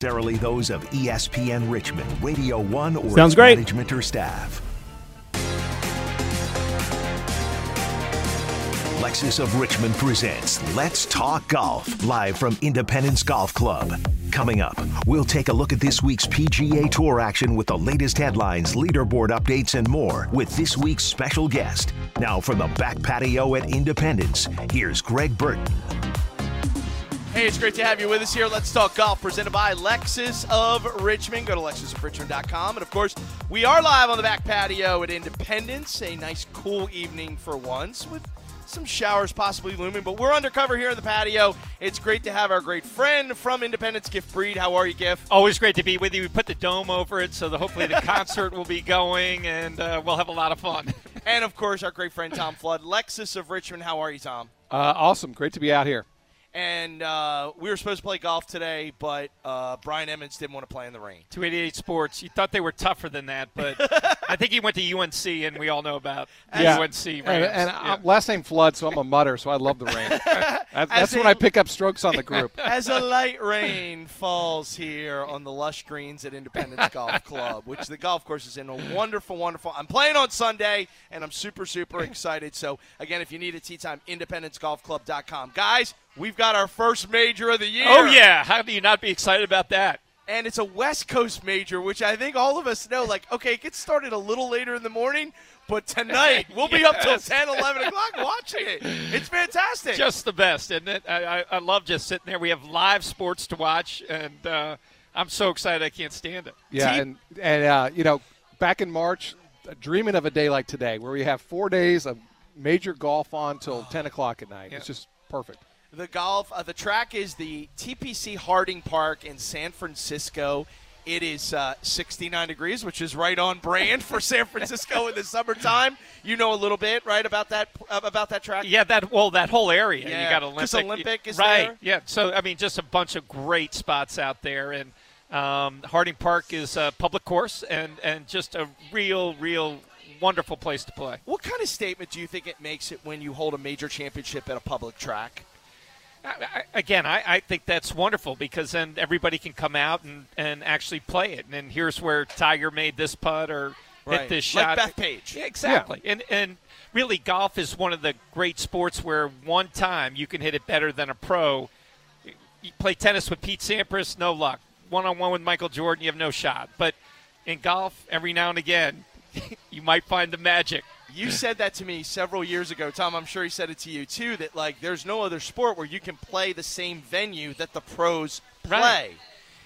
necessarily those of ESPN Richmond, Radio 1, or Sounds great. management or staff. Lexus of Richmond presents Let's Talk Golf, live from Independence Golf Club. Coming up, we'll take a look at this week's PGA Tour action with the latest headlines, leaderboard updates, and more with this week's special guest. Now, from the back patio at Independence, here's Greg Burton. Hey, it's great to have you with us here. Let's talk golf, presented by Lexus of Richmond. Go to lexusofrichmond.com. And of course, we are live on the back patio at Independence. A nice, cool evening for once with some showers possibly looming, but we're undercover here in the patio. It's great to have our great friend from Independence, Giff Breed. How are you, Giff? Always great to be with you. We put the dome over it, so that hopefully the concert will be going, and uh, we'll have a lot of fun. And of course, our great friend Tom Flood, Lexus of Richmond. How are you, Tom? Uh, awesome. Great to be out here. And uh, we were supposed to play golf today, but uh, Brian Emmons didn't want to play in the rain. 288 Sports. You thought they were tougher than that, but I think he went to UNC, and we all know about Yeah. UNC. Rams. And, and Yeah. uh, last name Flood, so I'm a mutter, so I love the rain. That- As that's when I pick up strokes on the group. As a light rain falls here on the lush greens at Independence Golf Club, which the golf course is in a wonderful, wonderful. I'm playing on Sunday, and I'm super, super excited. So, again, if you need a tee time, independencegolfclub.com. Guys, we've got our first major of the year. oh, yeah. How do you not be excited about that? And it's a West Coast major, which I think all of us know. Like, okay, it gets started a little later in the morning, but tonight we'll be up till Yes. 10, 11 o'clock watching it. It's fantastic. Just the best, isn't it? I, I, I love just sitting there. We have live sports to watch, and uh, I'm so excited I can't stand it. Yeah, Team- and and uh, you know, back in March, uh, dreaming of a day like today, where we have four days of major golf on till 10 o'clock at night. Yeah. It's just perfect. The golf, uh, the track is the TPC Harding Park in San Francisco. It is uh, 69 degrees, which is right on brand for San Francisco in the summertime. You know a little bit, right, about that uh, about that track. Yeah, that well, that whole area. Yeah, you got Olympic. Olympic is right. there. Yeah. So I mean, just a bunch of great spots out there, and um, Harding Park is a public course, and and just a real, real wonderful place to play. What kind of statement do you think it makes it when you hold a major championship at a public track? I, again, I, I think that's wonderful because then everybody can come out and, and actually play it. And then here's where Tiger made this putt or Right. hit this shot. Like. Bethpage. Yeah, exactly. And and really, golf is one of the great sports where one time you can hit it better than a pro. You- You play tennis with Pete Sampras, no luck. One on one with Michael Jordan, you have no shot. But in golf, every now and again, you might find the magic. You said that to me several years ago, Tom. I'm sure he said it to you too. That like, there's no other sport where you can play the same venue that the pros play. Right.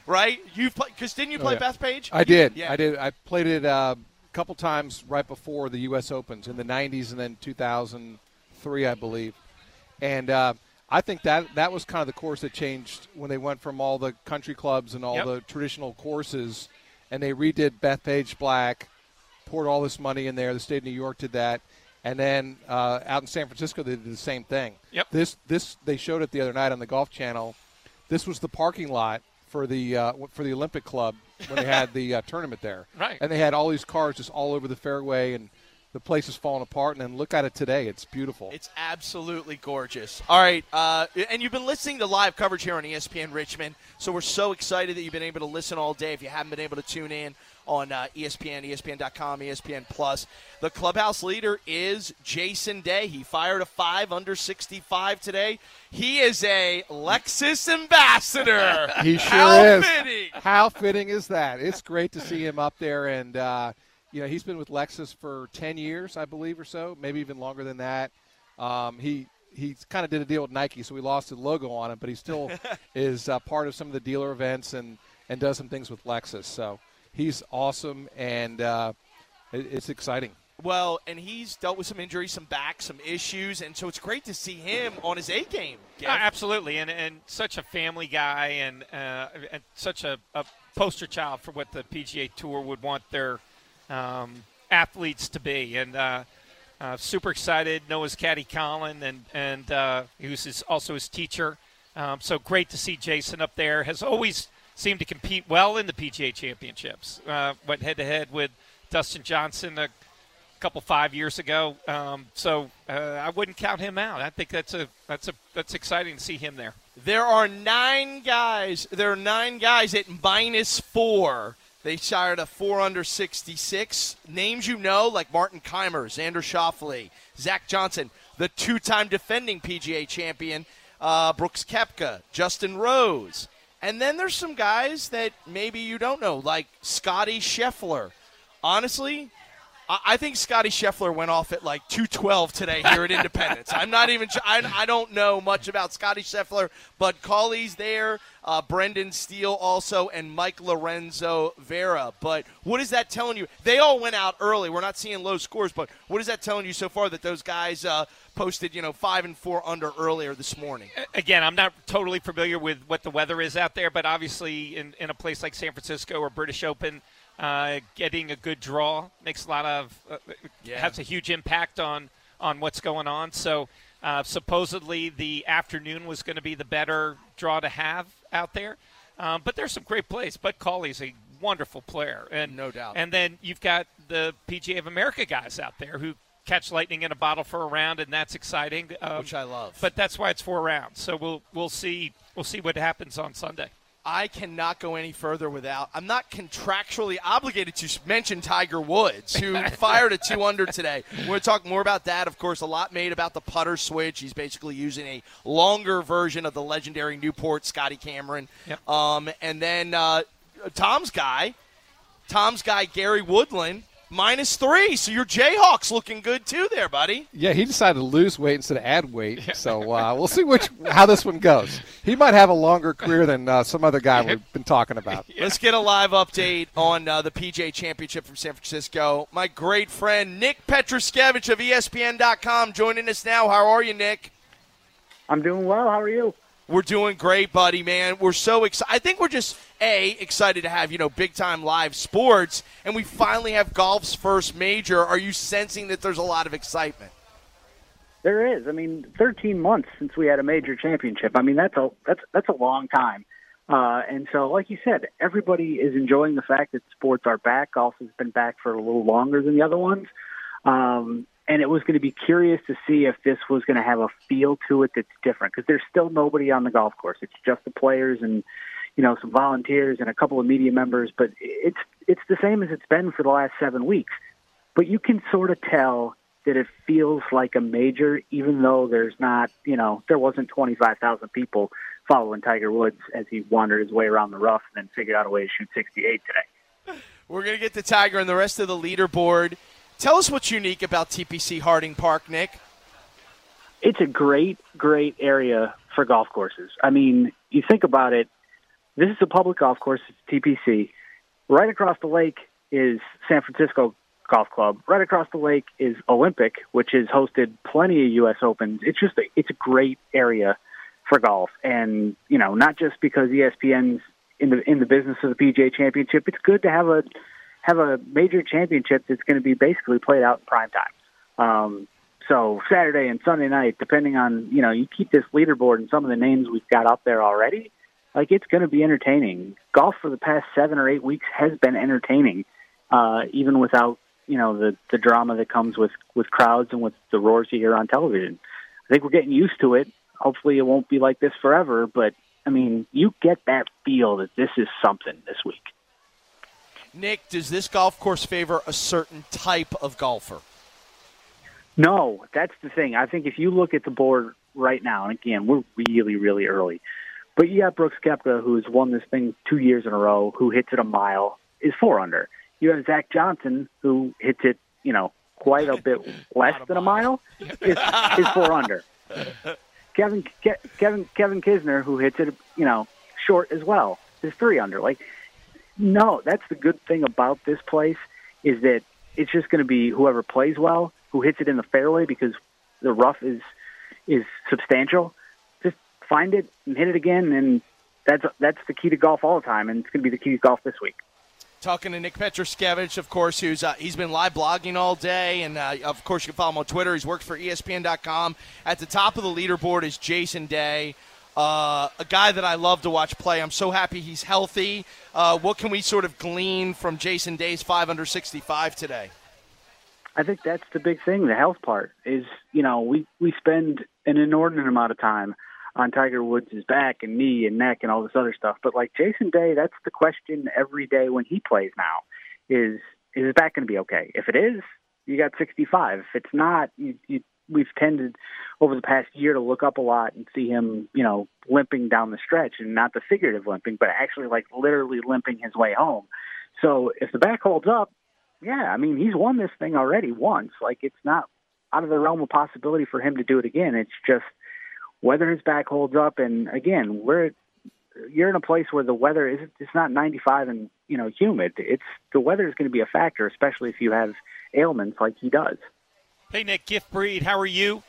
Right? You've played because didn't you Oh, play yeah. Bethpage? I You- did. Yeah. I did. I played it uh, a couple times right before the U.S. Opens in the '90s and then 2003, I believe. And uh, I think that that was kind of the course that changed when they went from all the country clubs and all Yep. the traditional courses, and they redid Bethpage Black, poured all this money in there. The state of New York did that. And then uh, out in San Francisco, they did the same thing. Yep. This this they showed it the other night on the Golf Channel. This was the parking lot for the uh, for the Olympic Club when they had the uh, tournament there. Right. And they had all these cars just all over the fairway, and the place is falling apart. And then look at it today; it's beautiful. It's absolutely gorgeous. All right, uh, and you've been listening to live coverage here on ESPN Richmond, so we're so excited that you've been able to listen all day. If you haven't been able to tune in on uh, ESPN, ESPN.com, ESPN Plus, the clubhouse leader is Jason Day. He fired a five under 65 today. He is a Lexus ambassador. He sure How is. fitting. How fitting is that? It's great to see him up there, and uh, you know he's been with Lexus for ten years, I believe, or so, maybe even longer than that. Um, he he kind of did a deal with Nike, so we lost the logo on him, but he still is uh, part of some of the dealer events and and does some things with Lexus. So he's awesome, and uh, it, it's exciting. Well, and he's dealt with some injuries, some back, some issues, and so it's great to see him on his A game. Uh, absolutely, and and such a family guy, and uh, and such a, a poster child for what the PGA Tour would want their um, athletes to be, and uh, uh, super excited. Noah's caddy Colin, and and uh, he was his, also his teacher. Um, so great to see Jason up there. Has always seemed to compete well in the PGA Championships. Uh, went head to head with Dustin Johnson a couple five years ago. Um, so uh, I wouldn't count him out. I think that's a that's a that's exciting to see him there. There are nine guys. There are nine guys at minus four. They shot a four under 66. Names you know, like Martin Kaymer, Xander Schauffele, Zach Johnson, the two time defending PGA champion, uh, Brooks Koepka, Justin Rose. And then there's some guys that maybe you don't know, like Scottie Scheffler. Honestly, I think Scottie Scheffler went off at like 212 today here at Independence. I'm not even, I, I don't know much about Scottie Scheffler, but Cauley's there, uh, Brendan Steele also, and Mike Lorenzo Vera. But what is that telling you? They all went out early. We're not seeing low scores, but what is that telling you so far that those guys uh, posted, you know, five and four under earlier this morning? Again, I'm not totally familiar with what the weather is out there, but obviously in, in a place like San Francisco or British Open, uh, getting a good draw makes a lot of uh, yeah. has a huge impact on on what's going on. So uh, supposedly the afternoon was going to be the better draw to have out there. Um, but there's some great plays. Bud Cauley's a wonderful player, and no doubt. And then you've got the PGA of America guys out there who catch lightning in a bottle for a round, and that's exciting. Um, Which I love. But that's why it's four rounds. So we'll we'll see we'll see what happens on Sunday. I cannot go any further without. I'm not contractually obligated to mention Tiger Woods, who fired a two under today. We're going to talk more about that. Of course, a lot made about the putter switch. He's basically using a longer version of the legendary Newport Scotty Cameron. Yep. Um, and then uh, Tom's guy, Tom's guy Gary Woodland minus three. So your Jayhawks looking good too, there, buddy. Yeah, he decided to lose weight instead of add weight. So uh, we'll see which how this one goes. He might have a longer career than uh, some other guy we've been talking about. Let's get a live update on uh, the PGA Championship from San Francisco. My great friend Nick Pietruszkiewicz of ESPN.com joining us now. How are you, Nick? I'm doing well. How are you? We're doing great, buddy, man. We're so excited. I think we're just a excited to have you know big time live sports, and we finally have golf's first major. Are you sensing that there's a lot of excitement? There is. I mean, 13 months since we had a major championship. I mean, that's a that's that's a long time. Uh, and so, like you said, everybody is enjoying the fact that sports are back. Golf has been back for a little longer than the other ones. Um, and it was going to be curious to see if this was going to have a feel to it that's different because there's still nobody on the golf course. It's just the players and you know some volunteers and a couple of media members, but it's it's the same as it's been for the last seven weeks. But you can sort of tell that it feels like a major, even though there's not you know there wasn't 25,000 people following Tiger Woods as he wandered his way around the rough and then figured out a way to shoot 68 today. We're going to get to Tiger and the rest of the leaderboard Tell us what's unique about TPC Harding Park, Nick. It's a great, great area for golf courses. I mean, you think about it, this is a public golf course, it's TPC. Right across the lake is San Francisco Golf Club. Right across the lake is Olympic, which has hosted plenty of U.S. Opens. It's just a, it's a great area for golf, and you know, not just because ESPN's in the in the business of the PGA Championship. It's good to have a have a major championship that's going to be basically played out in prime time. Um, so Saturday and Sunday night, depending on you know, you keep this leaderboard and some of the names we've got up there already. Like it's going to be entertaining. Golf for the past seven or eight weeks has been entertaining, uh, even without you know the the drama that comes with with crowds and with the roars you hear on television. I think we're getting used to it. Hopefully, it won't be like this forever. But I mean, you get that feel that this is something this week. Nick, does this golf course favor a certain type of golfer? No, that's the thing. I think if you look at the board right now, and again, we're really, really early, but you got Brooks Koepka, who's won this thing two years in a row, who hits it a mile, is four under. You have Zach Johnson, who hits it, you know, quite a bit less than a mile, is, is four under. Kevin Ke- Kevin Kevin Kisner, who hits it, you know, short as well, is three under. Like no, that's the good thing about this place is that it's just going to be whoever plays well, who hits it in the fairway because the rough is is substantial. Just find it and hit it again, and that's that's the key to golf all the time, and it's going to be the key to golf this week. Talking to Nick Pietruszkiewicz, of course, who's uh, he's been live blogging all day, and uh, of course you can follow him on Twitter. He's worked for ESPN.com. At the top of the leaderboard is Jason Day. Uh, a guy that I love to watch play. I'm so happy he's healthy. Uh, what can we sort of glean from Jason Day's five under 65 today? I think that's the big thing. The health part is, you know, we we spend an inordinate amount of time on Tiger Woods' back and knee and neck and all this other stuff. But like Jason Day, that's the question every day when he plays now: is is his back going to be okay? If it is, you got 65. If it's not, you, you we've tended over the past year to look up a lot and see him, you know, limping down the stretch and not the figurative limping, but actually like literally limping his way home. So if the back holds up, yeah, I mean, he's won this thing already once. Like it's not out of the realm of possibility for him to do it again. It's just whether his back holds up. And again, we're you're in a place where the weather is it's not 95 and you know humid. It's the weather is going to be a factor, especially if you have ailments like he does. Hey Nick, Giff Breed, how are you?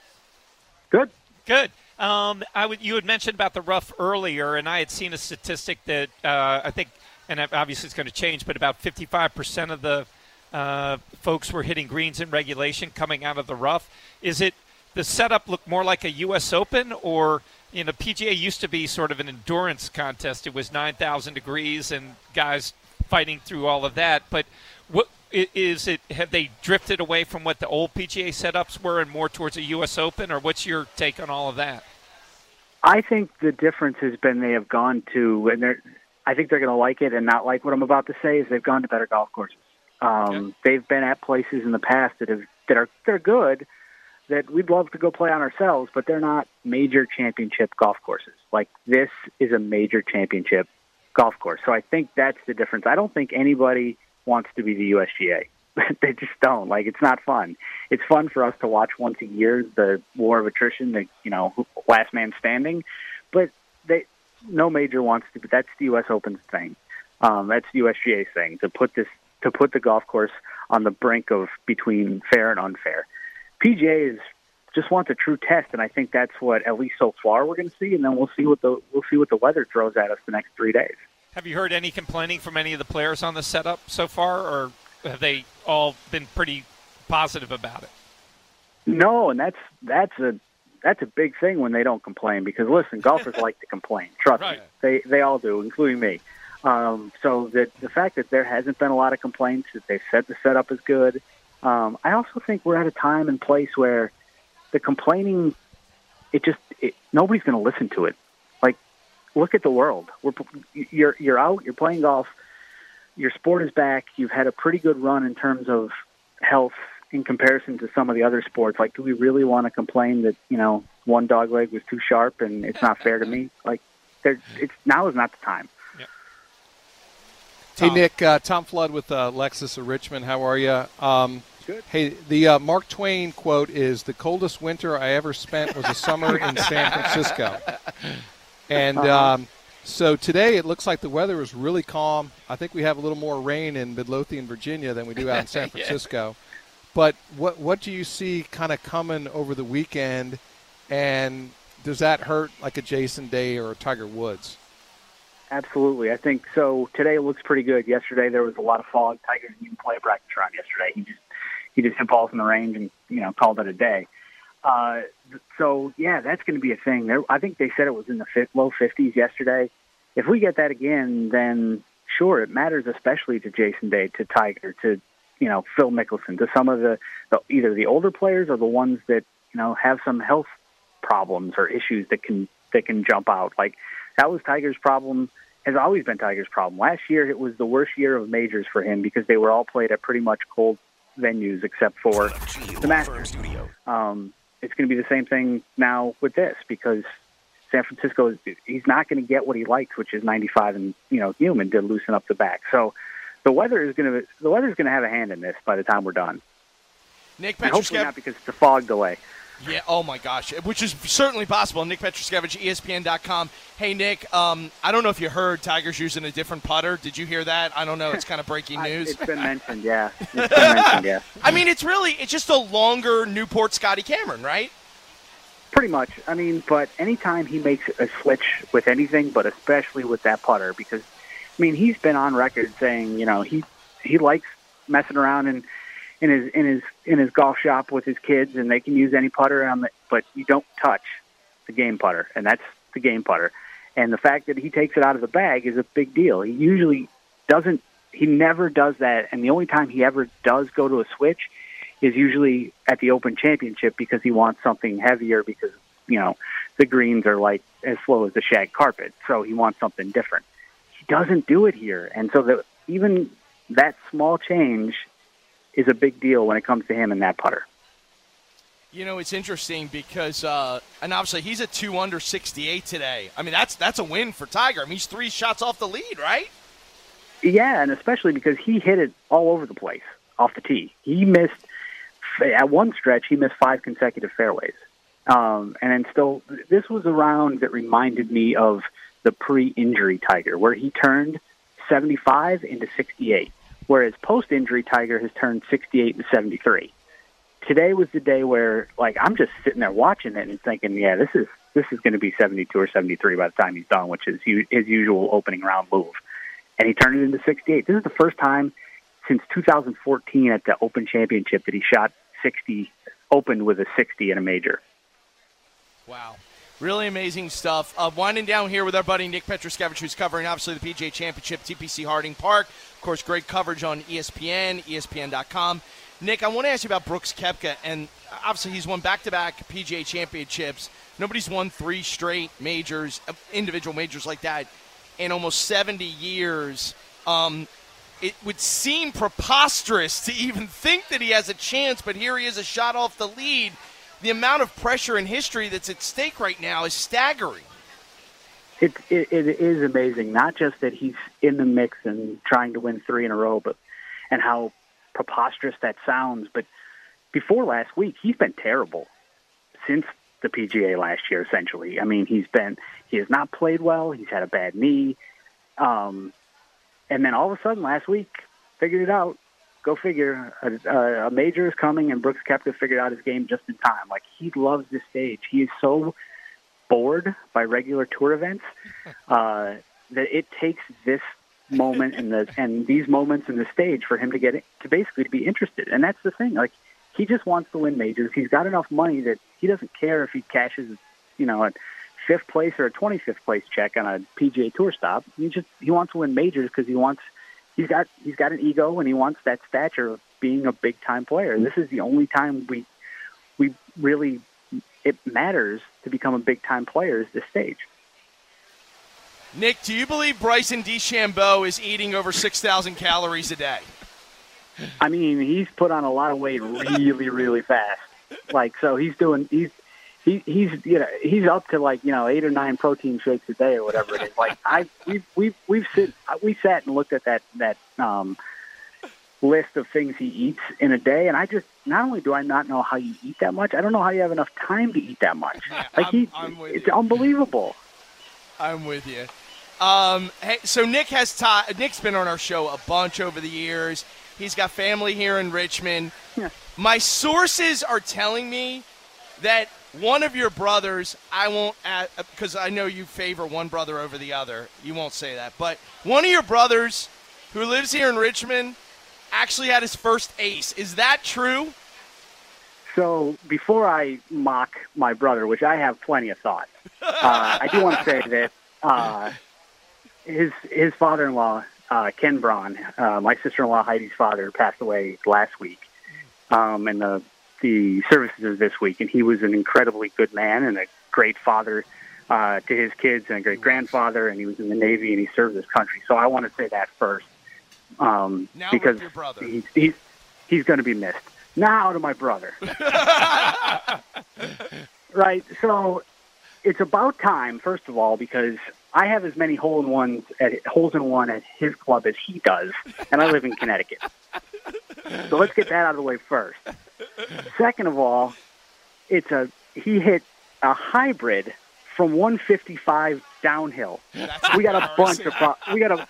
Good. Good. Um, I would, you had mentioned about the rough earlier, and I had seen a statistic that uh, I think, and obviously it's going to change, but about 55% of the uh, folks were hitting greens in regulation coming out of the rough. Is it the setup look more like a U.S. Open, or you know, PGA used to be sort of an endurance contest. It was 9,000 degrees and guys fighting through all of that. But what is it have they drifted away from what the old PGA setups were and more towards a U.S. Open, or what's your take on all of that? I think the difference has been they have gone to, and they're, I think they're going to like it and not like what I'm about to say. Is they've gone to better golf courses. Um, okay. They've been at places in the past that have that are they're good, that we'd love to go play on ourselves, but they're not major championship golf courses. Like this is a major championship golf course. So I think that's the difference. I don't think anybody wants to be the USGA. they just don't. Like it's not fun. It's fun for us to watch once a year the war of attrition, the you know last man standing, but they no major wants to. But that's the U.S. Open's thing. Um, that's the USGA's thing to put this to put the golf course on the brink of between fair and unfair. PGA is just wants a true test, and I think that's what at least so far we're going to see, and then we'll see what the we'll see what the weather throws at us the next three days. Have you heard any complaining from any of the players on the setup so far, or have they all been pretty positive about it? No, and that's that's a that's a big thing when they don't complain because listen, golfers like to complain. Trust right. me, they they all do, including me. Um, so the the fact that there hasn't been a lot of complaints, that they've said the setup is good. Um, I also think we're at a time and place where the complaining, it just it, nobody's going to listen to it look at the world. We're, you're you're out. You're playing golf. Your sport is back. You've had a pretty good run in terms of health in comparison to some of the other sports. Like, do we really want to complain that you know one dog leg was too sharp and it's not fair to me? Like, there, it's now is not the time. Hey Nick, uh, Tom Flood with uh, Lexus of Richmond. How are you? Um, Good. Hey, the uh, Mark Twain quote is: "The coldest winter I ever spent was a summer in San Francisco." And uh-huh. um, so today it looks like the weather is really calm. I think we have a little more rain in Midlothian, Virginia than we do out in San Francisco. yeah. But what what do you see kind of coming over the weekend? And does that hurt like a Jason Day or a Tiger Woods? Absolutely. I think so. Today it looks pretty good. Yesterday there was a lot of fog. Tiger didn't even play a practice round yesterday. He just he just hit balls in the range and you know called it a day. Uh, so yeah, that's going to be a thing. There, I think they said it was in the fi- low 50s yesterday. If we get that again, then sure, it matters, especially to Jason Day, to Tiger, to you know Phil Mickelson, to some of the, the either the older players or the ones that you know have some health problems or issues that can that can jump out. Like that was Tiger's problem. Has always been Tiger's problem. Last year, it was the worst year of majors for him because they were all played at pretty much cold venues except for the Masters. Um, it's going to be the same thing now with this because San Francisco is he's not going to get what he likes, which is 95 and you know human to loosen up the back. So the weather is going to the weather is going to have a hand in this by the time we're done. Nick and hopefully not because it's a fog delay. Yeah. Oh my gosh, which is certainly possible. Nick Pietruszkiewicz, ESPN.com. Hey Nick, um, I don't know if you heard Tigers using a different putter. Did you hear that? I don't know. It's kind of breaking news. it's been mentioned. Yeah. It's been mentioned. Yeah. I mean, it's really it's just a longer Newport Scotty Cameron, right? Pretty much. I mean, but anytime he makes a switch with anything, but especially with that putter, because I mean, he's been on record saying, you know, he he likes messing around and in his in his in his golf shop with his kids, and they can use any putter on the, but you don't touch the game putter, and that's the game putter. And the fact that he takes it out of the bag is a big deal. He usually doesn't. He never does that, and the only time he ever does go to a switch is usually at the Open Championship because he wants something heavier because you know the greens are like as slow as the shag carpet, so he wants something different. He doesn't do it here, and so the, even that small change is a big deal when it comes to him and that putter. You know, it's interesting because, uh, and obviously he's a two under 68 today. I mean, that's that's a win for Tiger. I mean, he's three shots off the lead, right? Yeah, and especially because he hit it all over the place off the tee. He missed at one stretch. He missed five consecutive fairways, um, and then still, this was a round that reminded me of the pre-injury Tiger, where he turned 75 into 68, whereas post-injury Tiger has turned 68 to 73 today was the day where like I'm just sitting there watching it and thinking, yeah, this is this is going to be 72 or 73 by the time he's done, which is his usual opening round move. And he turned it into 68. This is the first time since 2014 at the Open Championship that he shot 60, opened with a 60 in a major. Wow. Really amazing stuff. Uh, winding down here with our buddy Nick Pietruszkiewicz, who's covering obviously the PGA Championship, TPC Harding Park. Of course, great coverage on ESPN, ESPN.com. Nick, I want to ask you about Brooks Koepka, and obviously he's won back-to-back PGA championships. Nobody's won three straight majors, uh, individual majors like that, in almost 70 years. Um, it would seem preposterous to even think that he has a chance, but here he is a shot off the lead. The amount of pressure in history that's at stake right now is staggering. It, it, it is amazing, not just that he's in the mix and trying to win three in a row, but and how preposterous that sounds, but before last week, he's been terrible since the PGA last year. Essentially, I mean, he's been he has not played well. He's had a bad knee, um, and then all of a sudden last week figured it out. Go figure. A, a major is coming, and Brooks Koepka figured out his game just in time. Like he loves this stage. He is so bored by regular tour events uh, that it takes this moment and the and these moments in the stage for him to get it, to basically to be interested. And that's the thing. Like he just wants to win majors. He's got enough money that he doesn't care if he cashes, you know, a fifth place or a 25th place check on a PGA Tour stop. He just he wants to win majors because he wants he's got he's got an ego and he wants that stature of being a big time player. This is the only time we we really it matters to become a big time player is this stage. Nick, do you believe Bryson DeChambeau is eating over 6,000 calories a day? I mean, he's put on a lot of weight really, really fast. Like, so he's doing, he's, he, he's, you know, he's up to like, you know, eight or nine protein shakes a day or whatever it is. Like, I, we've, we've, we've sit, we sat and looked at that, that, um, list of things he eats in a day, and I just not only do I not know how you eat that much, I don't know how you have enough time to eat that much. Yeah, like I'm, he, I'm it's you. unbelievable. I'm with you. Um, hey, so Nick has ta- Nick's been on our show a bunch over the years. He's got family here in Richmond. Yeah. My sources are telling me that one of your brothers, I won't, add, because I know you favor one brother over the other. You won't say that, but one of your brothers who lives here in Richmond actually had his first ace. Is that true? So before I mock my brother, which I have plenty of thoughts, uh, I do want to say that uh, his his father-in-law, uh, Ken Braun, uh, my sister-in-law Heidi's father, passed away last week, um, and the the services this week. And he was an incredibly good man and a great father uh, to his kids and a great grandfather. And he was in the Navy and he served this country. So I want to say that first, um, Now because your brother. he's he's he's going to be missed. Now to my brother. right. So it's about time, first of all, because I have as many hole in ones at holes in one at his club as he does, and I live in Connecticut. So let's get that out of the way first. Second of all, it's a he hit a hybrid from 155 downhill. That's We got a bunch of pro- we got a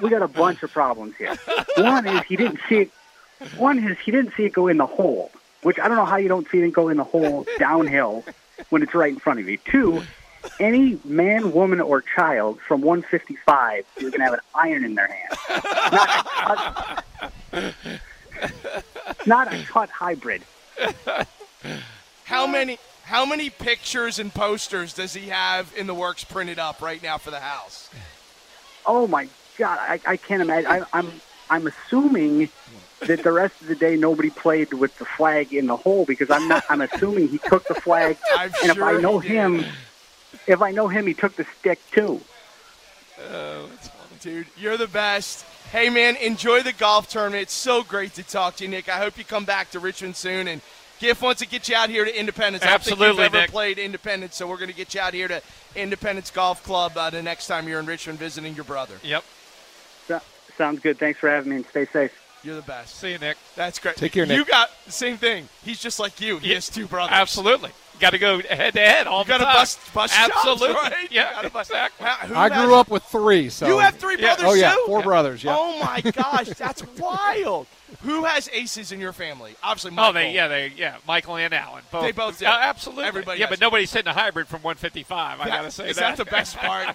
we got a bunch of problems here. One is he didn't see it. One is he didn't see it go in the hole, which I don't know how you don't see it go in the hole downhill when it's right in front of you. Two, any man, woman, or child from 155 is going to have an iron in their hand, not not a cut hybrid. How many how many pictures and posters does he have in the works printed up right now for the house? Oh my God, I, I can't imagine. I, I'm I'm assuming that the rest of the day nobody played with the flag in the hole because I'm not. I'm assuming he took the flag, I'm and if I know him, if I know him, he took the stick too. Oh, that's funny, dude. You're the best. Hey, man, enjoy the golf tournament. It's so great to talk to you, Nick. I hope you come back to Richmond soon. And Giff wants to get you out here to Independence. I don't think Absolutely, you've ever Nick. played Independence, so we're going to get you out here to Independence Golf Club uh, the next time you're in Richmond visiting your brother. Yep. So, sounds good. Thanks for having me and stay safe. You're the best. See you, Nick. That's great. Take care, Nick. You got the same thing. He's just like you. He Yeah, has two brothers. Absolutely. Got to go head to head all You got the to time. bust, bust chops, Absolutely. right? Yeah, You gotta bust- exactly. How- I grew up with three, so You have three Yeah. brothers Oh yeah, too? four brothers. Yeah. Oh my gosh, that's wild. Who has aces in your family? Obviously, Michael. Oh, they yeah they yeah Michael and Alan both They both do. Uh, absolutely Everybody yeah does. but nobody's hitting a hybrid from 155 I gotta say is that that the best part?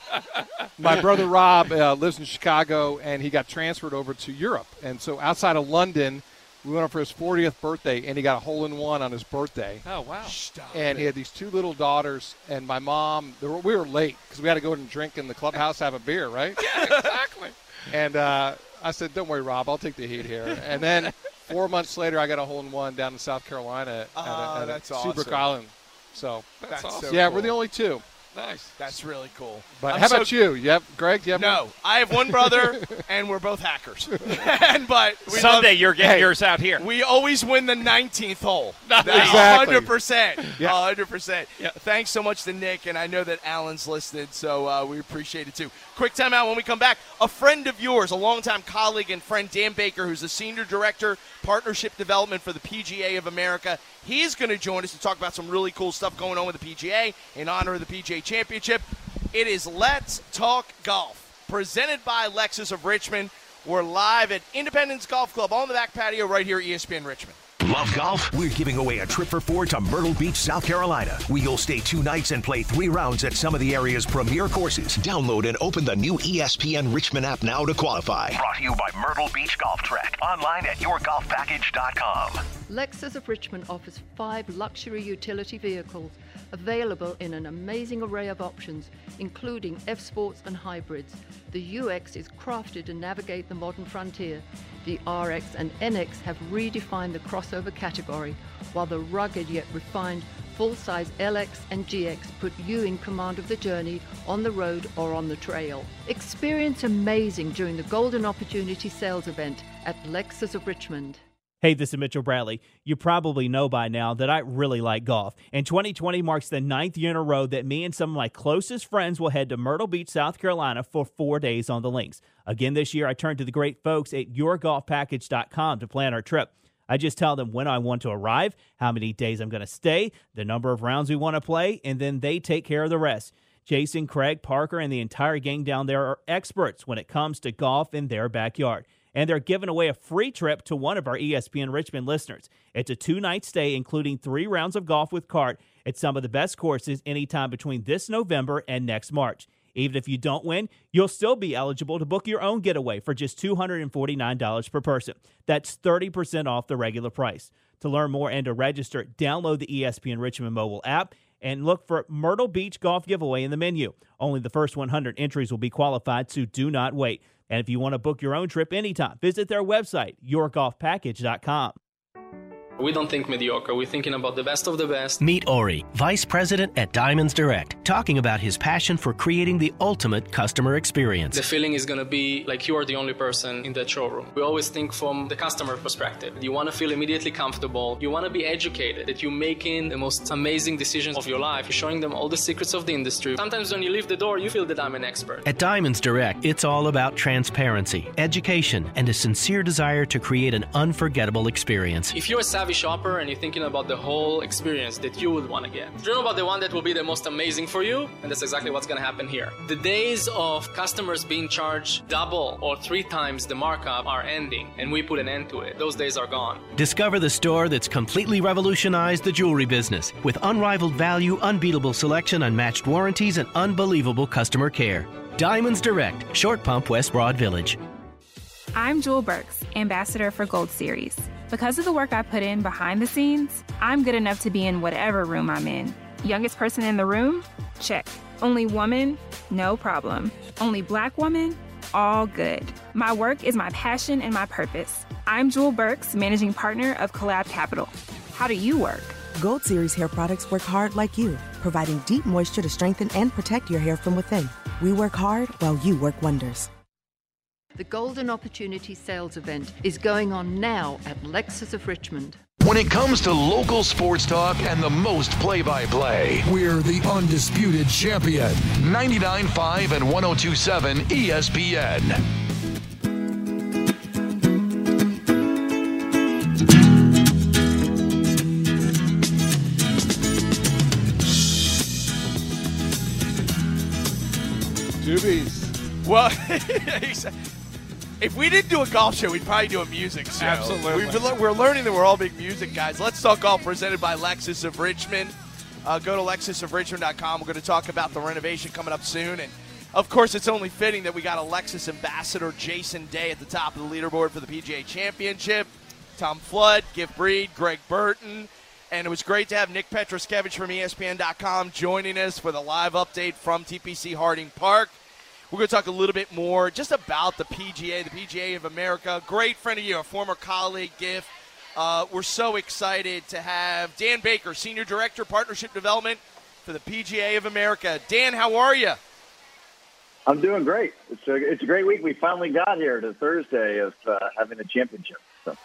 My brother Rob uh, lives in Chicago, and he got transferred over to Europe. And so outside of London, we went up for his 40th birthday, and he got a hole in one on his birthday. oh wow Stop And he had these two little daughters, and my mom. Were, we were late because we had to go and drink in the clubhouse, have a beer, right? yeah, exactly And uh, I said, "Don't worry, Rob, I'll take the heat here." And then four months later, I got a hole in one down in South Carolina at, Ah, a, at that's a Seabrook awesome. Island. So That's awesome. so yeah, cool. we're the only two. Nice That's really cool. But I'm how so- about you? You have Greg? Do you have No, I have one brother, and we're both hackers. and but we someday love- you're getting Hey. yours out here We always win the 19th hole. Exactly. 100%. Yeah. 100%. Thanks so much to Nick, and I know that Alan's listening, so uh, we appreciate it too. Quick timeout when we come back. A friend of yours, a longtime colleague and friend, Dan Baker, who's the Senior Director, Partnership Development for the PGA of America, he's going to join us to talk about some really cool stuff going on with the PGA in honor of the PGA Championship. It is Let's Talk Golf, presented by Lexus of Richmond. We're live at Independence Golf Club on the back patio right here at ESPN Richmond. Love golf? We're giving away a trip for four to Myrtle Beach, South Carolina. where you'll stay two nights and play three rounds at some of the area's premier courses. Download and open the new ESPN Richmond app now to qualify. Brought to you by Myrtle Beach Golf Trek. Online at yourgolfpackage.com. Lexus of Richmond offers five luxury utility vehicles available in an amazing array of options, including F Sports and hybrids. The UX is crafted to navigate the modern frontier. The RX and NX have redefined the crossover category, while the rugged yet refined full size LX and GX put you in command of the journey on the road or on the trail. Experience amazing during the Golden Opportunity sales event at Lexus of Richmond. Hey, this is Mitchell Bradley. You probably know by now that I really like golf. And 2020 marks the ninth year in a row that me and some of my closest friends will head to Myrtle Beach, South Carolina for four days on the links. Again, this year I turned to the great folks at yourgolfpackage.com to plan our trip. I just tell them when I want to arrive, how many days I'm going to stay, the number of rounds we want to play, and then they take care of the rest. Jason, Craig, Parker, and the entire gang down there are experts when it comes to golf in their backyard. And they're giving away a free trip to one of our ESPN Richmond listeners. It's a two night stay, including three rounds of golf with cart at some of the best courses anytime between this November and next March. Even if you don't win, you'll still be eligible to book your own getaway for just $249 per person. That's 30% off the regular price. To learn more and to register, download the ESPN Richmond mobile app and look for Myrtle Beach Golf Giveaway in the menu. Only the first 100 entries will be qualified, so do not wait. And if you want to book your own trip anytime, visit their website, yourgolfpackage.com. We don't think mediocre, we're thinking about the best of the best. Meet Ori, Vice President at Diamonds Direct, talking about his passion for creating the ultimate customer experience. The feeling is gonna be like you are the only person in that showroom. We always think from the customer perspective. You wanna feel immediately comfortable, you wanna be educated, that you're making the most amazing decisions of your life, you're showing them all the secrets of the industry. Sometimes when you leave the door, you feel that I'm an expert. At Diamonds Direct, it's all about transparency, education, and a sincere desire to create an unforgettable experience. If you're a savvy shopper and you're thinking about the whole experience that you would want to get, dream about the one that will be the most amazing for you, and that's exactly what's going to happen here. The days of customers being charged double or three times the markup are ending, and we put an end to it. Those days are gone. Discover the store that's completely revolutionized the jewelry business with unrivaled value, unbeatable selection, unmatched warranties, and unbelievable customer care. Diamonds Direct, Short Pump, West Broad Village. I'm Jewel Burks, ambassador for Gold Series. Because of the work I put in behind the scenes, I'm good enough to be in whatever room I'm in. Youngest person in the room? Check. Only woman? No problem. Only black woman? All good. My work is my passion and my purpose. I'm Jewel Burks, managing partner of Collab Capital. How do you work? Gold Series hair products work hard like you, providing deep moisture to strengthen and protect your hair from within. We work hard while you work wonders. The Golden Opportunity Sales Event is going on now at Lexus of Richmond. When it comes to local sports talk and the most play by play, we're the undisputed champion. 99.5 and 1027 ESPN. Doobies. Well, if we didn't do a golf show, we'd probably do a music show. Absolutely. Been, we're learning that we're all big music guys. Let's talk golf presented by Lexus of Richmond. Uh, go to lexusofrichmond.com. We're going to talk about the renovation coming up soon. And, of course, it's only fitting that we got a Lexus ambassador, Jason Day, at the top of the leaderboard for the PGA Championship. Tom Flood, Giff Breed, Greg Burton. And it was great to have Nick Pietruszkiewicz from ESPN.com joining us for the live update from TPC Harding Park. We're going to talk a little bit more just about the PGA, the PGA of America. Great friend of you, a former colleague, Giff. Uh, we're so excited to have Dan Baker, Senior Director, Partnership Development for the PGA of America. Dan, how are you? I'm doing great. It's a, it's a great week. We finally got here to Thursday of uh, having a championship. So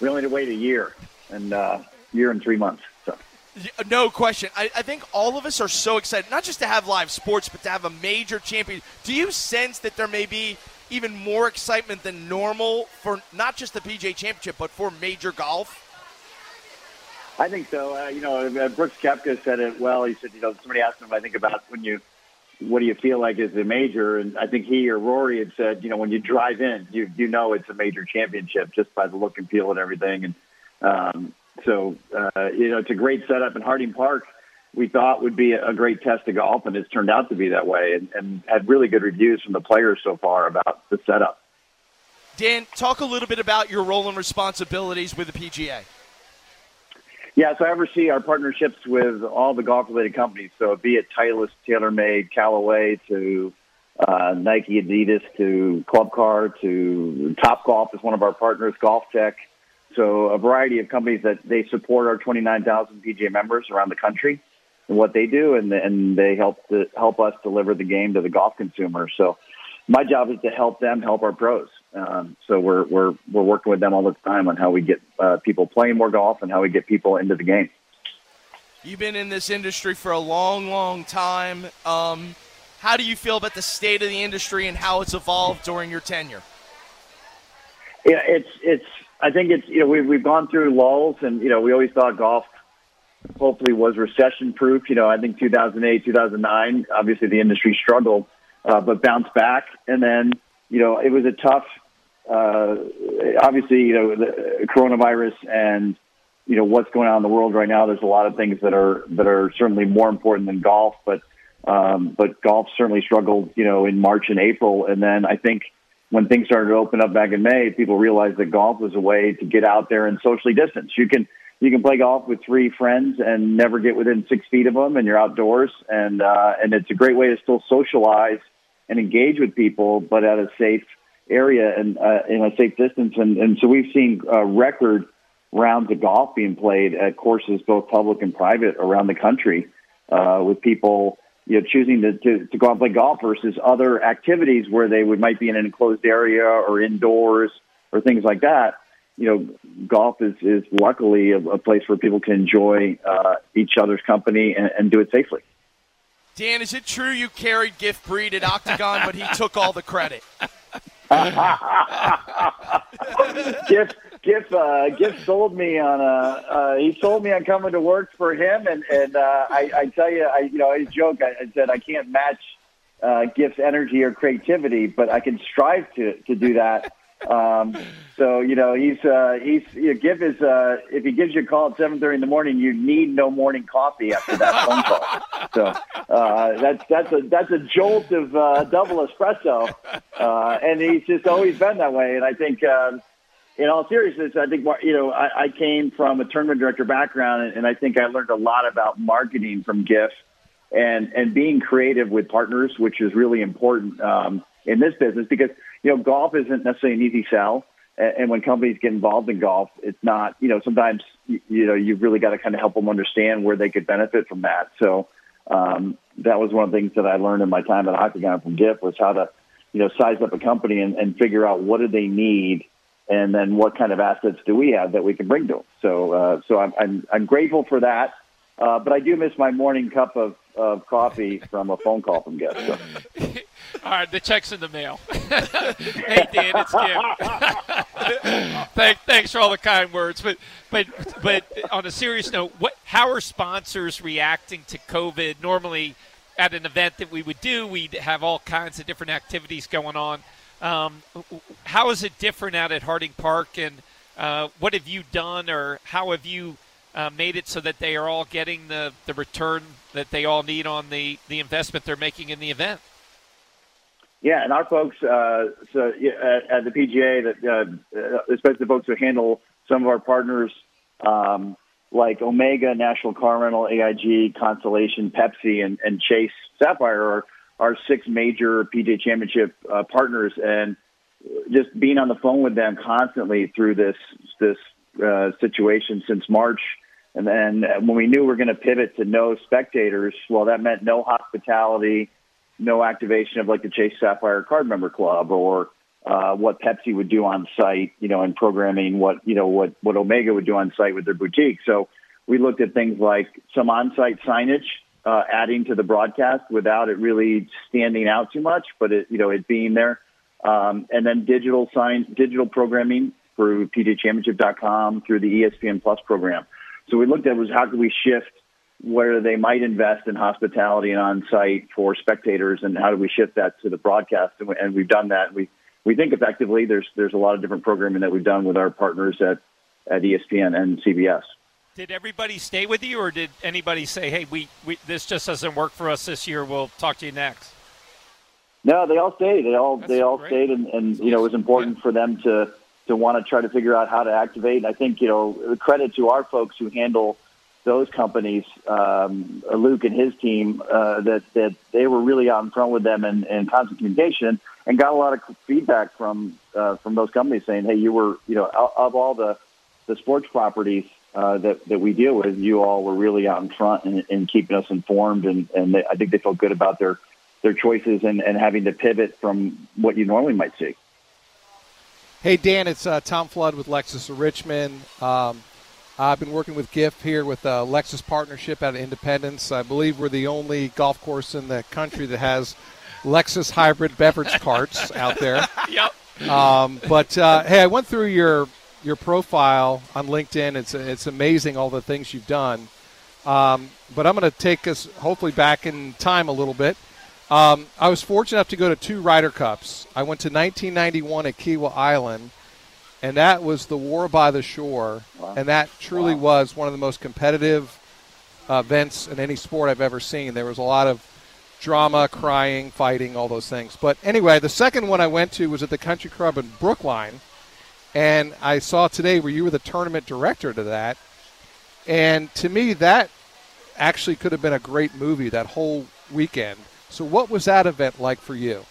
we only had to wait a year and uh, year and three months. No question. I, I, think all of us are so excited, not just to have live sports, but to have a major champion. Do you sense that there may be even more excitement than normal for not just the PGA Championship, but for major golf? I think so. Uh, you know, uh, Brooks Koepka said it well. He said, you know, somebody asked him, I think, about when you, what do you feel like is a major? And I think he or Rory had said, you know, when you drive in, you you know it's a major championship just by the look and feel and everything. And um, so, uh, you know, it's a great setup. in Harding Park, we thought would be a great test of golf, and it's turned out to be that way, and, and had really good reviews from the players so far about the setup. Dan, talk a little bit about your role and responsibilities with the PGA. Yeah, so I oversee our partnerships with all the golf-related companies. So, be it Titleist, TaylorMade, Callaway, to uh, Nike, Adidas, to Club Car, to Top Golf is one of our partners, Golf Tech. So a variety of companies that they support our 29,000 PGA members around the country and what they do, and and they help to help us deliver the game to the golf consumer. So my job is to help them help our pros. Um, so we're we're we're working with them all the time on how we get uh, people playing more golf and how we get people into the game. You've been in this industry for a long, long time. Um, how do you feel about the state of the industry and how it's evolved during your tenure? Yeah, it's it's I think it's you know we've we've gone through lulls, and you know we always thought golf hopefully was recession proof. You know, I think 2008, 2009, obviously the industry struggled, uh, but bounced back, and then you know it was a tough. Uh, obviously, you know the coronavirus and you know what's going on in the world right now. There's a lot of things that are that are certainly more important than golf, but um, but golf certainly struggled. You know, in March and April, and then I think when things started to open up back in May, people realized that golf was a way to get out there and socially distance. You can you can play golf with three friends and never get within six feet of them, and you're outdoors, and uh, and it's a great way to still socialize and engage with people, but at a safe area and uh, in a safe distance. And, and so we've seen uh, record rounds of golf being played at courses, both public and private, around the country, uh, with people you know, choosing to, to, to go out and play golf versus other activities where they would might be in an enclosed area or indoors or things like that. You know, golf is, is luckily a, a place where people can enjoy uh, each other's company and, and do it safely. Dan, is it true you carried Giff Breed at Octagon, but he took all the credit? Giff, Giff, uh, Giff sold me on a. Uh, he sold me on coming to work for him, and and uh, I, I tell you, I you know, I joke. I, I said I can't match uh, Giff's energy or creativity, but I can strive to to do that. Um, so you know, he's uh, he's you know, Giff is uh, if he gives you a call at seven thirty in the morning, you need no morning coffee after that phone call. So uh, that's that's a that's a jolt of uh, double espresso, uh, and he's just always been that way. And I think. Um, in all seriousness, I think you know I, I came from a tournament director background, and, and I think I learned a lot about marketing from Giff and and being creative with partners, which is really important um, in this business because you know golf isn't necessarily an easy sell. And, and when companies get involved in golf, it's not, you know, sometimes, you, you know, you've really got to kind of help them understand where they could benefit from that. So um, that was one of the things that I learned in my time at Octagon from Giff was how to, you know, size up a company and, and figure out what do they need and then what kind of assets do we have that we can bring to them. So, uh, so I'm, I'm, I'm grateful for that. Uh, but I do miss my morning cup of, of coffee from a phone call from guests. So. All right, the check's in the mail. hey, Dan, it's Kim. Thank, thanks for all the kind words. But, but, but on a serious note, what? How are sponsors reacting to COVID? Normally, at an event that we would do, we'd have all kinds of different activities going on. Um, how is it different out at Harding Park, and uh, what have you done, or how have you uh, made it so that they are all getting the, the return that they all need on the, the investment they're making in the event. Yeah, and our folks, uh, so yeah, at, at, the PGA, that uh, especially the folks who handle some of our partners, um, like Omega, National Car Rental, AIG, Constellation, Pepsi, and, and Chase Sapphire, are our six major PGA Championship uh, partners, and just being on the phone with them constantly through this this uh, situation since March. And then when we knew we were going to pivot to no spectators, well, that meant no hospitality, no activation of like the Chase Sapphire Card Member Club or uh, what Pepsi would do on site, you know, and programming, what you know, what what Omega would do on site with their boutique. So we looked at things like some on-site signage, uh, adding to the broadcast without it really standing out too much, but it you know it being there, um, and then digital sign, digital programming through PGAChampionship.com, through the ESPN Plus program. So we looked at was how could we shift where they might invest in hospitality and on site for spectators, and how do we shift that to the broadcast? And, we, and we've done that. We we think effectively. There's there's a lot of different programming that we've done with our partners at at ESPN and CBS. Did everybody stay with you, or did anybody say, "Hey, we, we this just doesn't work for us this year. We'll talk to you next"? No, they all stayed. They all That's they all great. stayed, and, and you know it was important yeah. for them to to want to try to figure out how to activate. And I think, you know, credit to our folks who handle those companies, um, Luke and his team, uh, that, that they were really out in front with them and, and constant communication and got a lot of feedback from, uh, from those companies saying, Hey, you were, you know, of all the, the sports properties, uh, that, that we deal with, you all were really out in front and, and keeping us informed. And, and they, I think they felt good about their, their choices and, and having to pivot from what you normally might see. Hey, Dan, it's uh, Tom Flood with Lexus of Richmond. Um, I've been working with Giff here with uh, Lexus Partnership out of Independence. I believe we're the only golf course in the country that has Lexus hybrid beverage carts out there. yep. Um, but uh, hey, I went through your your profile on LinkedIn. It's it's amazing all the things you've done. Um, but I'm going to take us hopefully back in time a little bit. Um, I was fortunate enough to go to two Ryder Cups. I went to 1991 at Kiawah Island, and that was the War by the Shore, wow. and that truly wow. was one of the most competitive uh, events in any sport I've ever seen. There was a lot of drama, crying, fighting, all those things. But anyway, the second one I went to was at the Country Club in Brookline, and I saw today where you were the tournament director to that. And to me, that actually could have been a great movie that whole weekend so, what was that event like for you?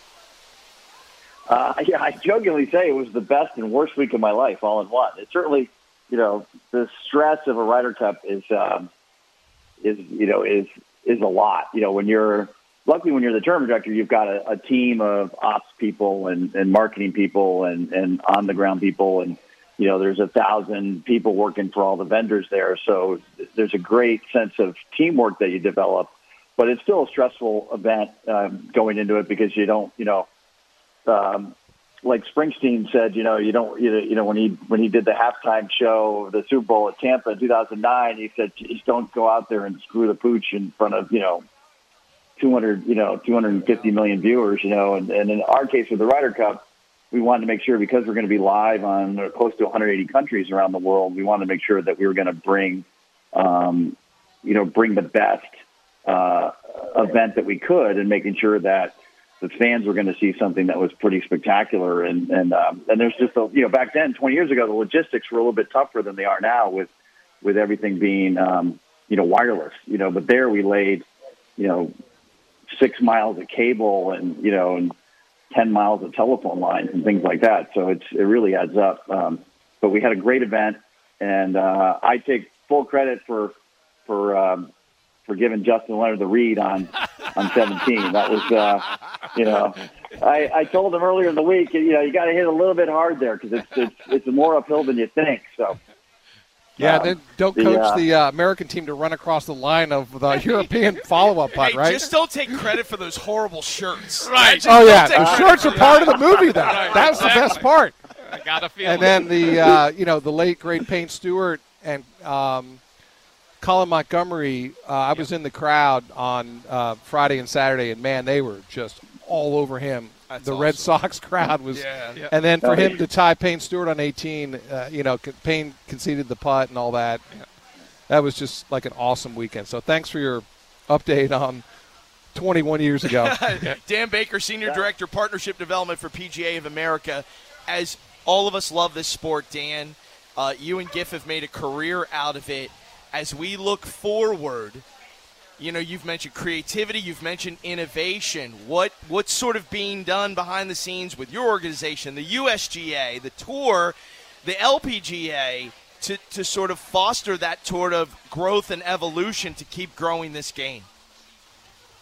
Uh, yeah, I jokingly say it was the best and worst week of my life all in one. It certainly, you know, the stress of a Ryder Cup is, um, is you know, is is a lot. You know, when you're luckily when you're the tournament director, you've got a, a team of ops people and, and marketing people and, and on the ground people, and you know, there's a thousand people working for all the vendors there. So there's a great sense of teamwork that you develop but it's still a stressful event um, going into it because you don't, you know, um, like Springsteen said, you know, you don't, you know, you know, when he when he did the halftime show of the Super Bowl at Tampa in 2009, he said, just don't go out there and screw the pooch in front of, you know, 200, you know, 250 million viewers, you know, and, and in our case with the Ryder Cup, we wanted to make sure because we're going to be live on close to 180 countries around the world, we wanted to make sure that we were going to bring, um, you know, bring the best uh, event that we could, and making sure that the fans were going to see something that was pretty spectacular. And and um, and there's just a you know back then, 20 years ago, the logistics were a little bit tougher than they are now with with everything being um, you know wireless. You know, but there we laid you know six miles of cable and you know and 10 miles of telephone lines and things like that. So it's it really adds up. Um, but we had a great event, and uh, I take full credit for for um, for giving Justin Leonard the read on on 17. That was, uh, you know, I, I told him earlier in the week, you know, you got to hit a little bit hard there because it's, it's it's more uphill than you think. So. Yeah, um, then don't the, coach uh, the uh, American team to run across the line of the European follow-up putt, Hey, right? just don't take credit for those horrible shirts. Right. Just oh yeah, the credit shorts for are that. part of the movie. Though Right, that's the best part. I got a feeling. And then the uh, you know the late great Payne Stewart and um, Colin Montgomery. Uh, I was in the crowd on uh, Friday and Saturday, and man, they were just all over him. That's the Red. Sox crowd was, Yeah. Yeah. and then for him to tie Payne Stewart on 18, uh, you know, Payne conceded the putt and all that. That was just like an awesome weekend. So thanks for your update on 21 years ago. Dan Baker, Senior Director, Partnership Development for PGA of America. As all of us love this sport, Dan, uh, you and Giff have made a career out of it. As we look forward, you know, you've mentioned creativity, you've mentioned innovation. What what's sort of being done behind the scenes with your organization, the USGA, the tour, the LPGA, to, to sort of foster that sort of growth and evolution to keep growing this game?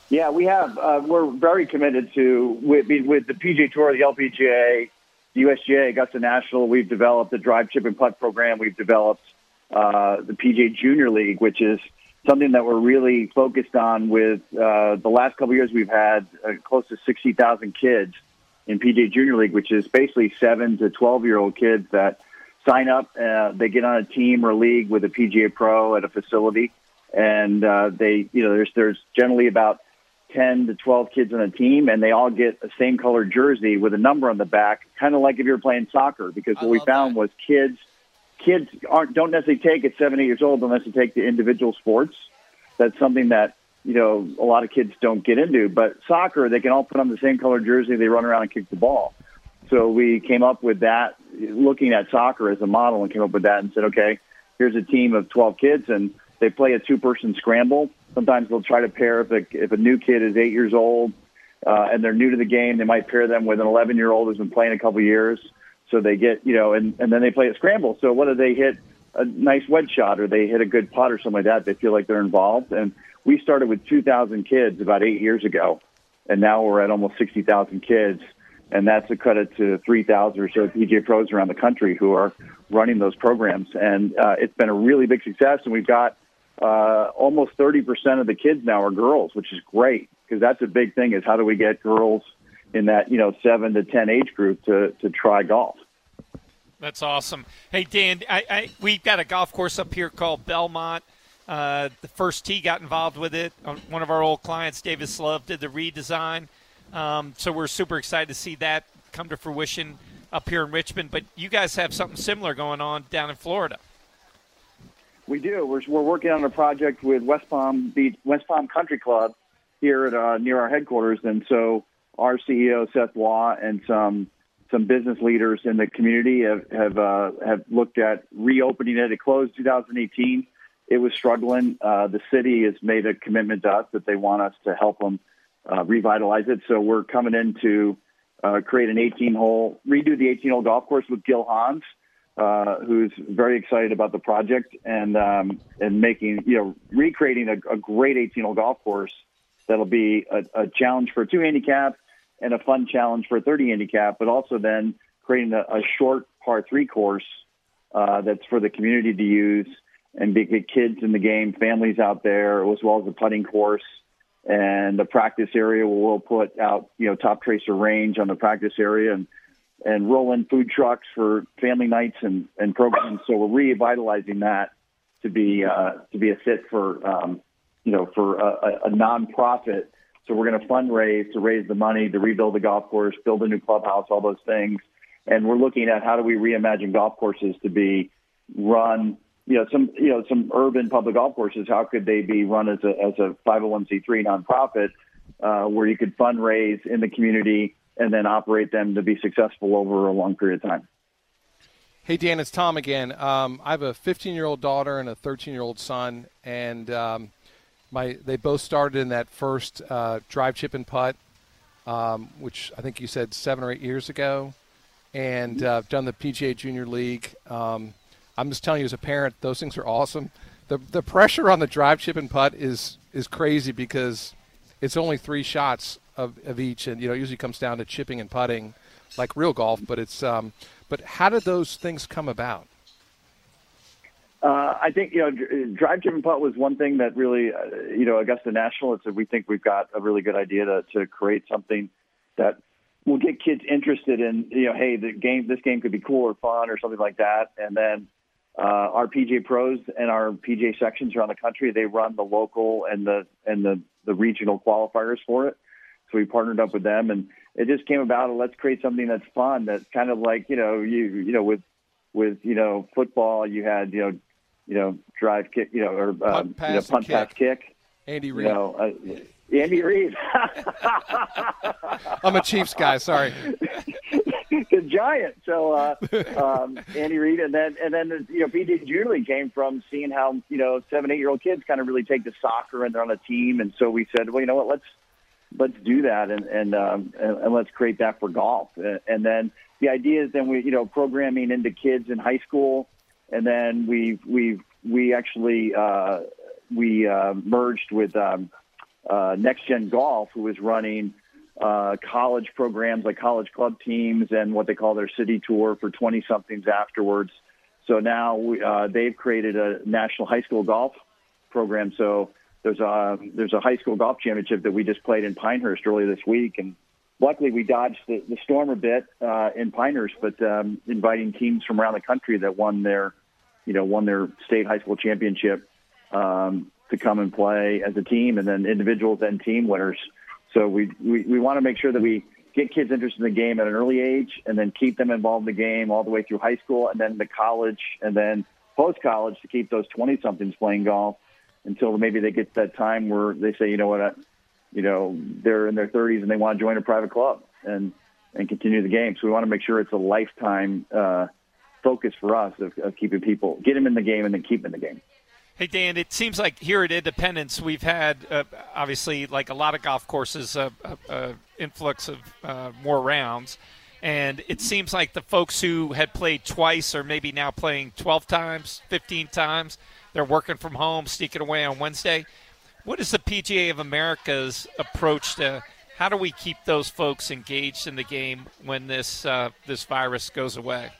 Yeah, we have. Uh, we're very committed to with, with the PGA Tour, the LPGA, the USGA, Augusta National. We've developed the drive, chip, and putt program. We've developed uh, the PGA Junior League, which is something that we're really focused on. With uh, the last couple of years, we've had uh, close to sixty thousand kids in PGA Junior League, which is basically seven to twelve year old kids that sign up. Uh, they get on a team or league with a PGA Pro at a facility, and uh, they, you know, there's there's generally about 10 to 12 kids on a team, and they all get a same color jersey with a number on the back, kind of like if you're playing soccer. Because what we found was kids kids aren't don't necessarily take at seven, eight years old unless they take the individual sports. That's something that you know a lot of kids don't get into. But soccer, they can all put on the same color jersey. They run around and kick the ball. So we came up with that, looking at soccer as a model, and came up with that and said, okay, here's a team of 12 kids, and they play a two-person scramble. Sometimes they'll try to pair if a, if a new kid is eight years old uh, and they're new to the game, they might pair them with an 11-year-old who's been playing a couple years. So they get, you know, and, and then they play a scramble. So whether they hit a nice wedge shot or they hit a good putt or something like that, they feel like they're involved. And we started with 2,000 kids about eight years ago, and now we're at almost 60,000 kids. And that's a credit to 3,000 or so PGA pros around the country who are running those programs. And uh, it's been a really big success. And we've got uh, almost 30% of the kids now are girls, which is great because that's a big thing is how do we get girls in that, you know, 7 to 10 age group to, to try golf. That's awesome. Hey, Dan, I, I, we've got a golf course up here called Belmont. Uh, the first tee got involved with it. Uh, One of our old clients, Davis Love, did the redesign. Um, so we're super excited to see that come to fruition up here in Richmond. But you guys have something similar going on down in Florida. We do. We're, we're working on a project with West Palm Beach, West Palm Country Club here at uh, near our headquarters, and so our CEO Seth Waugh and some some business leaders in the community have have uh, have looked at reopening it. It closed 2018. It was struggling. Uh, the city has made a commitment to us that they want us to help them uh, revitalize it. So we're coming in to uh, create an 18 hole, redo the 18 hole golf course with Gil Hanse uh, who's very excited about the project and um, and making you know recreating a, a great 18 hole golf course that'll be a, a challenge for two handicap and a fun challenge for a 30 handicap, but also then creating a, a short par three course uh, that's for the community to use and be, get kids in the game, families out there, as well as a putting course and the practice area where we'll put out you know Toptracer range on the practice area and and roll in food trucks for family nights and, and programs. So we're revitalizing that to be uh, to be a fit for um, you know for a, a nonprofit. So we're going to fundraise to raise the money to rebuild the golf course, build a new clubhouse, all those things. And we're looking at how do we reimagine golf courses to be run. You know, some you know some urban public golf courses. How could they be run as a as a 501c3 nonprofit uh, where you could fundraise in the community and then operate them to be successful over a long period of time. Hey, Dan, it's Tom again. Um, I have a 15 year old daughter and a 13 year old son, and um, my they both started in that first uh, drive, chip, and putt um, which I think you said seven or eight years ago, and uh, done the PGA Junior League. Um, I'm just telling you, as a parent, those things are awesome. The the pressure on the drive, chip, and putt is is crazy because it's only three shots of, of each, and you know it usually comes down to chipping and putting, like real golf. But it's um, but how did those things come about? Uh, I think you know, drive, chip, and putt was one thing that really, uh, you know, Augusta National. It's we think we've got a really good idea to to create something that will get kids interested in, you know, hey, the game, this game could be cool or fun or something like that. And then uh, our PGA pros and our PGA sections around the country, they run the local and the and the the regional qualifiers for it. So we partnered up with them, and it just came about. Let's create something that's fun. That's kind of like you know, you you know, with with you know football, you had you know you know, drive kick, you know, or um, punt, pass, you know, punt kick. pass kick. Andy Reid. You know, uh, Andy Reid. I'm a Chiefs guy. Sorry. the Giant. So uh, um, Andy Reid, and then and then you know, Junior League came from seeing how you know seven, eight year old kids kind of really take to soccer and they're on a team, and so we said, well, you know what, let's let's do that and and um, and, and let's create that for golf, and then the idea is then we you know programming into kids in high school and then we we we actually uh, we uh, merged with um, uh, Next Gen Golf, who is running uh, college programs like college club teams and what they call their city tour for 20 somethings afterwards. So now we, uh, they've created a national high school golf program. So there's a there's a high school golf championship that we just played in Pinehurst earlier this week, and luckily we dodged the, the storm a bit uh, in Pinehurst, but um, inviting teams from around the country that won their, you know, won their state high school championship um, to come and play as a team, and then individuals and team winners. So we we, we want to make sure that we get kids interested in the game at an early age, and then keep them involved in the game all the way through high school, and then to college, and then post college to keep those twenty somethings playing golf until maybe they get that time where they say, you know what, you know, they're in their 30s and they want to join a private club and and continue the game. So we want to make sure it's a lifetime uh, focus for us of, of keeping people get them in the game and then keep them in the game. Hey Dan, it seems like here at Independence we've had uh, obviously like a lot of golf courses, uh, uh, uh influx of uh, more rounds, and it seems like the folks who had played twice are maybe now playing 12 times, 15 times. They're working from home, sneaking away on Wednesday. What is the PGA of America's approach to how do we keep those folks engaged in the game when this uh, this virus goes away?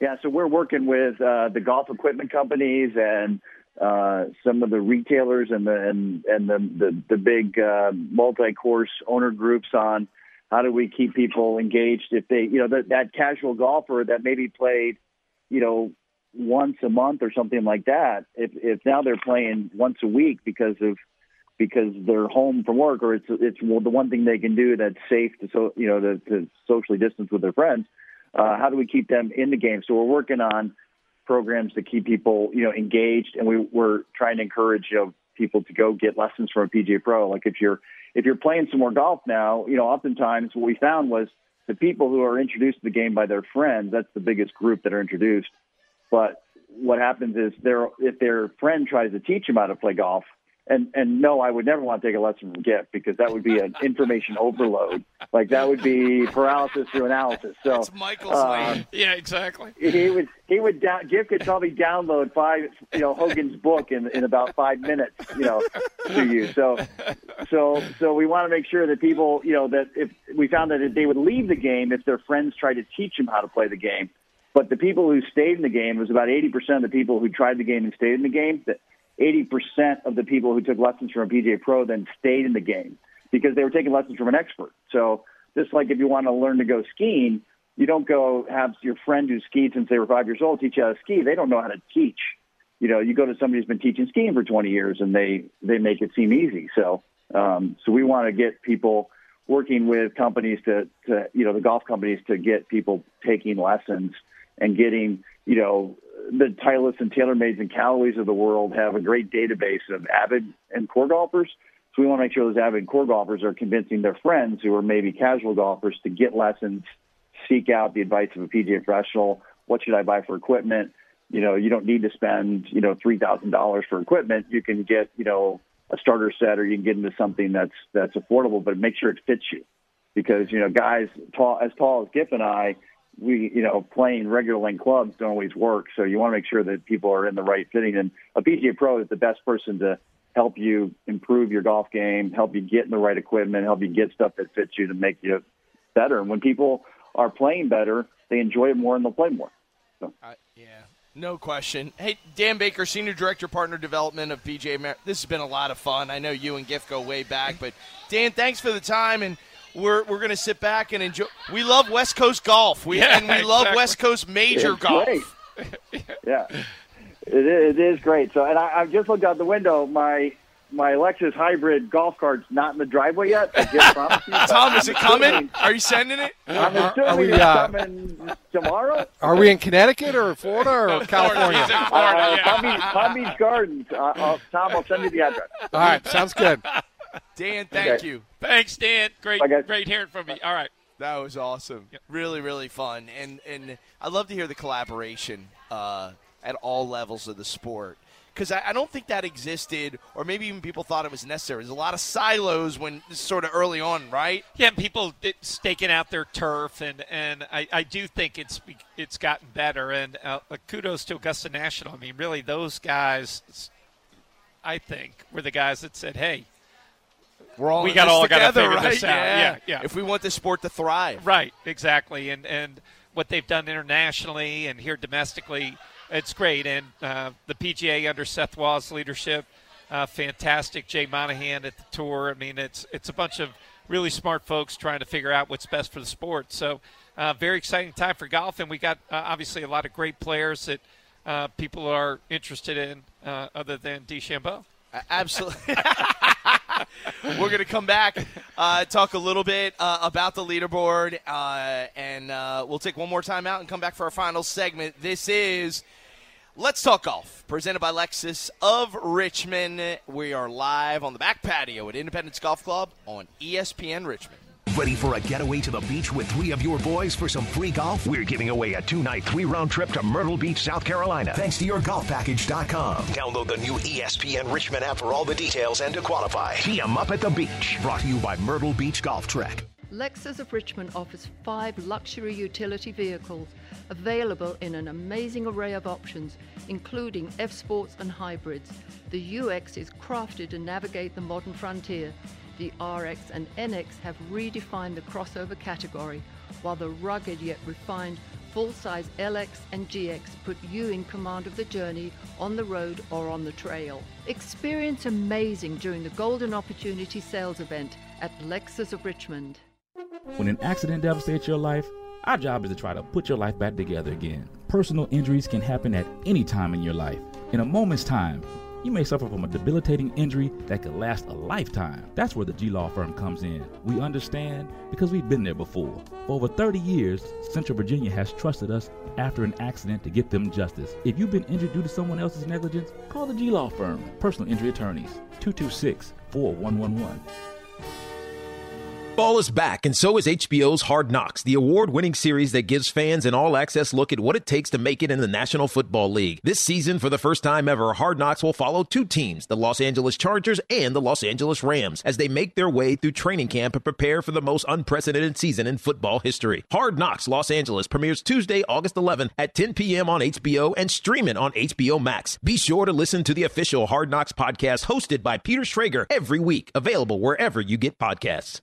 Yeah, so we're working with uh, the golf equipment companies and uh, some of the retailers and the and, and the the, the big uh, multi-course owner groups on how do we keep people engaged if they you know that that casual golfer that maybe played you know once a month or something like that. If if now they're playing once a week because of because they're home from work or it's it's well, the one thing they can do that's safe to so you know to, to socially distance with their friends. Uh, how do we keep them in the game? So we're working on programs to keep people you know engaged, and we, we're trying to encourage you know people to go get lessons from a PGA Pro. Like if you're if you're playing some more golf now, you know oftentimes what we found was the people who are introduced to the game by their friends. That's the biggest group that are introduced but what happens is their if their friend tries to teach them how to play golf, and and no, I would never want to take a lesson from Giff because that would be an information overload. Like that would be paralysis through analysis. So That's Michael's uh, Yeah, exactly. He would he would down, Giff could probably download five you know Hogan's book in in about five minutes you know to you. So so so we want to make sure that people you know that if we found that they would leave the game if their friends tried to teach them how to play the game but the people who stayed in the game was about 80% of the people who tried the game and stayed in the game. That 80% of the people who took lessons from a PGA Pro then stayed in the game because they were taking lessons from an expert. So just like if you want to learn to go skiing, you don't go have your friend who skied since they were five years old teach you how to ski. They don't know how to teach. You know, you go to somebody who's been teaching skiing for 20 years and they they make it seem easy. So um, so we want to get people working with companies to, to you know the golf companies to get people taking lessons and getting, you know, the Titleist and TaylorMades and Callaways of the world have a great database of avid and core golfers. So we want to make sure those avid core golfers are convincing their friends who are maybe casual golfers to get lessons, seek out the advice of a PGA professional. What should I buy for equipment? You know, you don't need to spend, you know, $3,000 for equipment. You can get, you know, a starter set or you can get into something that's that's affordable, but make sure it fits you. Because, you know, guys tall as tall as Giff and I, we, you know, playing regular length clubs don't always work. So you want to make sure that people are in the right fitting. And a PGA Pro is the best person to help you improve your golf game, help you get in the right equipment, help you get stuff that fits you to make you better. And when people are playing better, they enjoy it more and they'll play more. So. Uh, yeah. No question. Hey, Dan Baker, Senior Director, Partner Development of PGA. Mer- this has been a lot of fun. I know you and Giff go way back, but Dan, thanks for the time, and we're we're gonna sit back and enjoy. We love West Coast golf. We Yeah, and we love exactly. West Coast major It's golf. great. yeah, it is, it is great. So, and I, I just looked out the window. My my Lexus hybrid golf cart's not in the driveway yet. I just promised you. Tom, is it coming? assuming- Are you sending it? I'm assuming are we, it's uh, coming tomorrow. Are we in Connecticut or Florida or California? Uh, Palm, Beach, Palm Beach Gardens. Uh, I'll, Tom, I'll send you the address. All right, sounds good. Dan, thank Okay. you. Thanks, Dan. Great, Bye, great hearing from you. All right. That was awesome. Really, really fun, and and I love to hear the collaboration uh, at all levels of the sport because I, I don't think that existed, or maybe even people thought it was necessary. There's a lot of silos when sort of early on, right? Yeah, and people staking out their turf, and, and I, I do think it's it's gotten better. And uh, kudos to Augusta National. I mean, really, those guys, I think, were the guys that said, "Hey, We're all we got all got to together, figure right? this out." Yeah. yeah, yeah. If we want the sport to thrive, Right, exactly, and and what they've done internationally and here domestically, it's great. And uh, the PGA under Seth Waugh's leadership, uh, fantastic. Jay Monahan at the tour. I mean, it's it's a bunch of really smart folks trying to figure out what's best for the sport. So, uh, very exciting time for golf, and we got uh, obviously a lot of great players that uh, people are interested in, uh, other than DeChambeau. Absolutely. We're going to come back, uh, talk a little bit uh, about the leaderboard, uh, and uh, we'll take one more time out and come back for our final segment. This is Let's Talk Golf, presented by Lexus of Richmond. We are live on the back patio at Independence Golf Club on ESPN Richmond. Ready for a getaway to the beach with three of your boys for some free golf? We're giving away a two night, three round trip to Myrtle Beach, South Carolina. Thanks to your yourgolfpackage.com. Download the new ESPN Richmond app for all the details and to qualify. Tee 'em up at the beach. Brought to you by Myrtle Beach Golf Trek. Lexus of Richmond offers five luxury utility vehicles available in an amazing array of options, including F Sports and hybrids. The UX is crafted to navigate the modern frontier. The RX and NX have redefined the crossover category, while the rugged yet refined full size LX and GX put you in command of the journey on the road or on the trail. Experience amazing during the Golden Opportunity sales event at Lexus of Richmond. When an accident devastates your life, our job is to try to put your life back together again. Personal injuries can happen at any time in your life. In a moment's time, you may suffer from a debilitating injury that could last a lifetime. That's where the G Law firm comes in. We understand because we've been there before. For over 30 years, Central Virginia has trusted us after an accident to get them justice. If you've been injured due to someone else's negligence, call the G Law firm, personal injury attorneys, 226 4111. Ball is back, and so is HBO's Hard Knocks, the award winning series that gives fans an all access look at what it takes to make it in the National Football League. This season, for the first time ever, Hard Knocks will follow two teams, the Los Angeles Chargers and the Los Angeles Rams, as they make their way through training camp and prepare for the most unprecedented season in football history. Hard Knocks Los Angeles premieres Tuesday, August 11th at 10 p.m. on HBO and stream it on HBO Max. Be sure to listen to the official Hard Knocks podcast hosted by Peter Schrager every week, available wherever you get podcasts.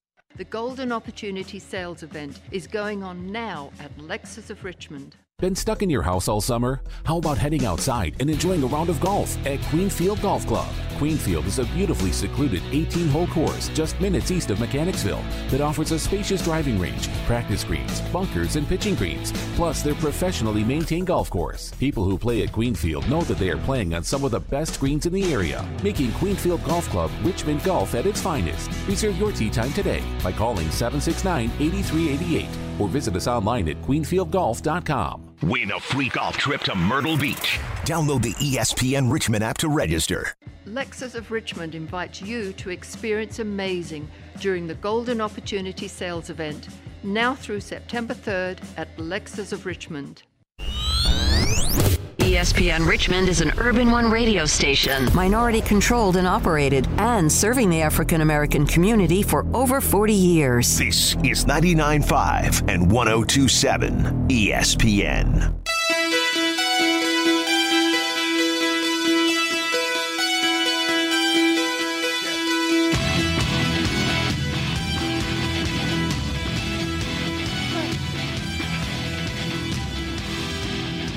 The Golden Opportunity sales event is going on now at Lexus of Richmond. Been stuck in your house all summer? How about heading outside and enjoying a round of golf at Queenfield Golf Club? Queenfield is a beautifully secluded 18 hole course just minutes east of Mechanicsville that offers a spacious driving range, practice greens, bunkers, and pitching greens, plus their professionally maintained golf course. People who play at Queenfield know that they are playing on some of the best greens in the area, making Queenfield Golf Club Richmond Golf at its finest. Reserve your tee time today by calling 769 8388 or visit us online at queenfieldgolf.com. Win a free golf trip to Myrtle Beach. Download the ESPN Richmond app to register. Lexus of Richmond invites you to experience amazing during the Golden Opportunity Sales Event, now through September 3rd at Lexus of Richmond. ESPN Richmond is an Urban One radio station, minority controlled and operated, and serving the African American community for over 40 years. This is 99.5 and 102.7 ESPN.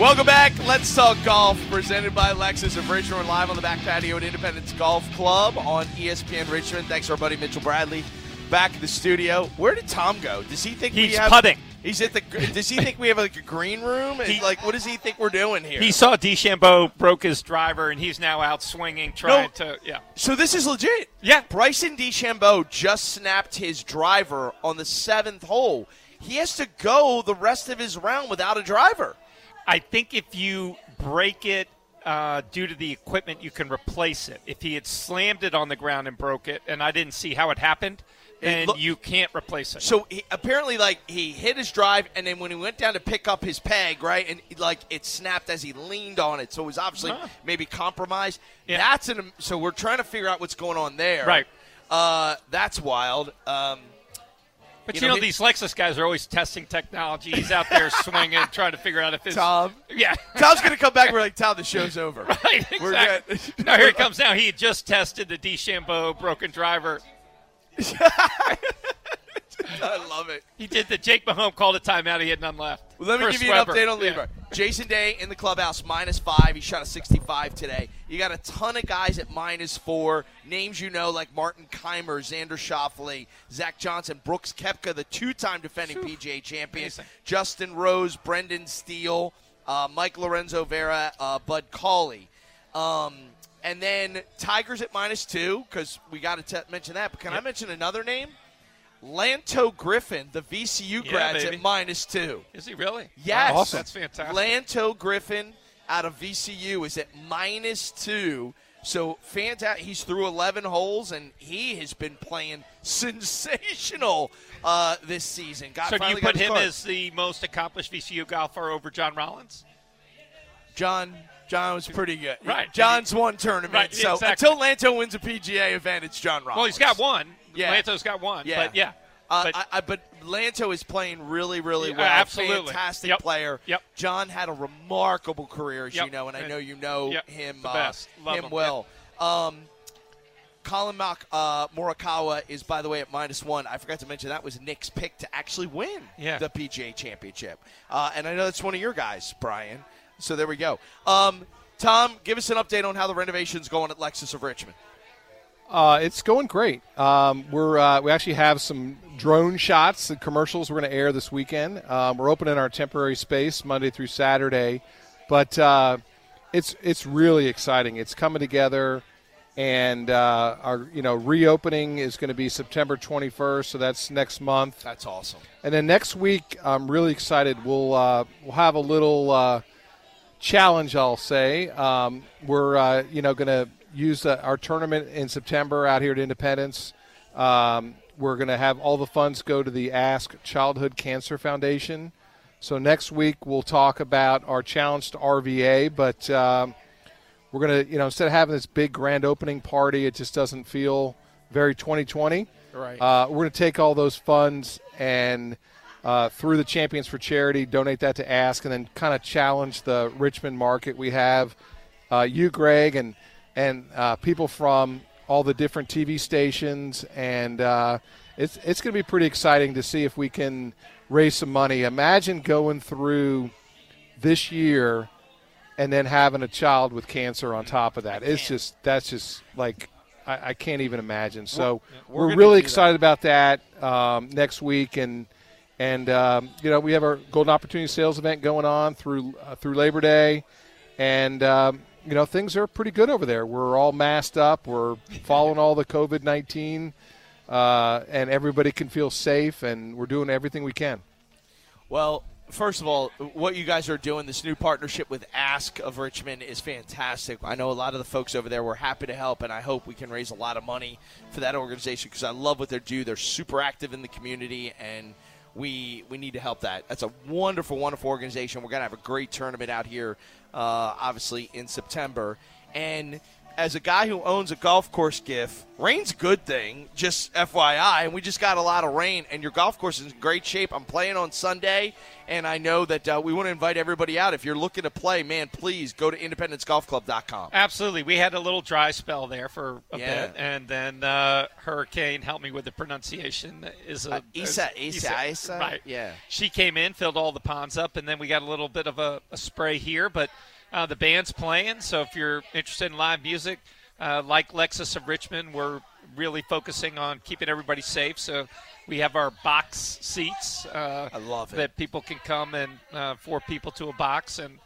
Welcome back. Let's talk golf. Presented by Lexus of Richmond. Live on the back patio at Independence Golf Club on ESPN Richmond. Thanks to our buddy Mitchell Bradley. Back in the studio. Where did Tom go? Does he think we He's have putting. He's at the. Does he think we have like a green room? And, like, what does he think we're doing here? He saw DeChambeau broke his driver, and he's now out swinging, trying to. Yeah. So this is legit. Yeah. Bryson DeChambeau just snapped his driver on the seventh hole. He has to go the rest of his round without a driver. I think if you break it uh, due to the equipment, you can replace it. If he had slammed it on the ground and broke it, and I didn't see how it happened, then look- you can't replace it. So he, apparently, like he hit his drive, and then when he went down to pick up his peg, right, and like it snapped as he leaned on it, so it was obviously Huh. maybe compromised. That's an so we're trying to figure out what's going on there. Right. Uh, that's wild. Um, But you, know, he- these Lexus guys are always testing technology. He's out there swinging, trying to figure out if his Tom. Yeah, Tom's gonna come back. We're like, Tom, the show's over. right. Exactly. now here he comes. Now he just tested the DeChambeau broken driver. I love it. He did the Jake Mahomes called a timeout. He had none left. Let me Chris give you Webber. an update on Yeah. Jason Day in the clubhouse, minus five. He shot a 65 today. You got a ton of guys at minus four. Names you know like Martin Kaymer, Xander Schauffele, Zach Johnson, Brooks Koepka, the two-time defending PGA champion, Amazing. Justin Rose, Brendan Steele, uh, Mike Lorenzo Vera, uh, Bud Cauley. Um, and then Tigers at minus two because we got to mention that. But can I mention another name? Lanto Griffin, the VCU Yeah, grads baby. at minus two. Is he really? Yes. Wow, That's fantastic. Lanto Griffin out of VCU is at minus two. So fantastic. He's through 11 holes, and he has been playing sensational uh, this season. Got, so do you put him card. as the most accomplished VCU golfer over John Rollins? John? John was pretty good. Right. John's won tournament. Right, so exactly. until Lanto wins a PGA event, it's John Rollins. Well, he's got one. Yeah. Lanto's got one. Yeah. But yeah. Uh, But- I, I, but Lanto is playing really, really Yeah, well. absolutely. Fantastic Yep. player. Yep. John had a remarkable career, as Yep. you know, and I know you know Yep. him, uh, him him. well. Um, Colin Mock, uh, Morikawa is, by the way, at minus one. I forgot to mention that was Nick's pick to actually win Yeah. the PGA Championship. Uh, and I know that's one of your guys, Brian. So there we go. Um, Tom, give us an update on how the renovation's going at Lexus of Richmond. Uh, it's going great. Um, we're uh, we actually have some drone shots and commercials we're going to air this weekend. Um, we're opening our temporary space Monday through Saturday, but uh, it's it's really exciting. It's coming together, and uh, our you know reopening is going to be September 21st, so that's next month. That's awesome. And then next week, I'm really excited. We'll uh, we'll have a little uh, challenge. I'll say um, we're uh, you know going to use uh, our tournament in September out here at Independence. Um, we're going to have all the funds go to the Ask Childhood Cancer Foundation. So next week we'll talk about our challenge to RVA, but um, we're going to you know instead of having this big grand opening party, it just doesn't feel very 2020. Right. Uh, we're going to take all those funds and uh, through the Champions for Charity, donate that to Ask, and then kind of challenge the Richmond market. We have uh, you, Greg, and and uh, people from all the different TV stations, and uh, it's it's going to be pretty exciting to see if we can raise some money. Imagine going through this year and then having a child with cancer on top of that. It's just that's just like I, I can't even imagine. So We're- we're really do that. excited about that um, next week, and and um, you know we have our Golden Opportunity Sales event going on through uh, through Labor Day, and um, you know things are pretty good over there. We're all masked up. We're following all the COVID nineteen, uh, and everybody can feel safe, and we're doing everything we can. Well, first of all, what you guys are doing, this new partnership with Ask of Richmond is fantastic. I know a lot of the folks over there were happy to help, and I hope we can raise a lot of money for that organization because I love what they do. They're super active in the community, and we we need to help that. That's a wonderful, wonderful organization. We're gonna have a great tournament out here, uh, obviously in September, and as a guy who owns a golf course Giff, rain's a good thing, just FYI. And we just got a lot of rain, and your golf course is in great shape. I'm playing on Sunday, and I know that uh, we want to invite everybody out. If you're looking to play, man, please go to independencegolfclub.com. Absolutely. We had a little dry spell there for a Yeah. bit, and then uh, Hurricane help me with the pronunciation. Is a Uh, Isa- is- Isa- Isa? right? Yeah. She came in, filled all the ponds up, and then we got a little bit of a, a spray here. But uh, the band's playing, so if you're interested in live music, uh, like Lexus of Richmond, we're really focusing on keeping everybody safe. So we have our box seats. Uh, I love it. That people can come and uh, four people to a box and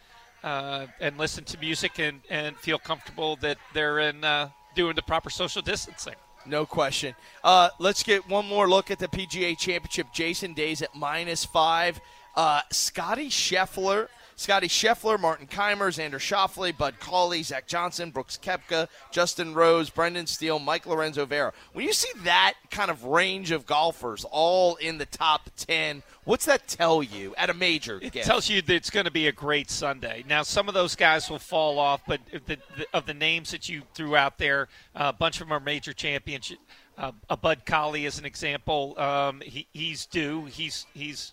uh, and listen to music and, and feel comfortable that they're in uh, doing the proper social distancing. No question. Uh, let's get one more look at the PGA Championship. Jason Days at minus five. Uh, Scottie Scheffler. Scottie Scheffler, Martin Kaymer, Xander Schauffele, Bud Cauley, Zach Johnson, Brooks Koepka, Justin Rose, Brendan Steele, Mike Lorenzo Vera. When you see that kind of range of golfers all in the top 10, what's that tell you at a major? It Giff? tells you that it's going to be a great Sunday. Now, some of those guys will fall off, but of the, the, of the names that you threw out there, uh, a bunch of them are major champions. Uh, a Bud Cauley is an example. Um, he, he's due. He's he's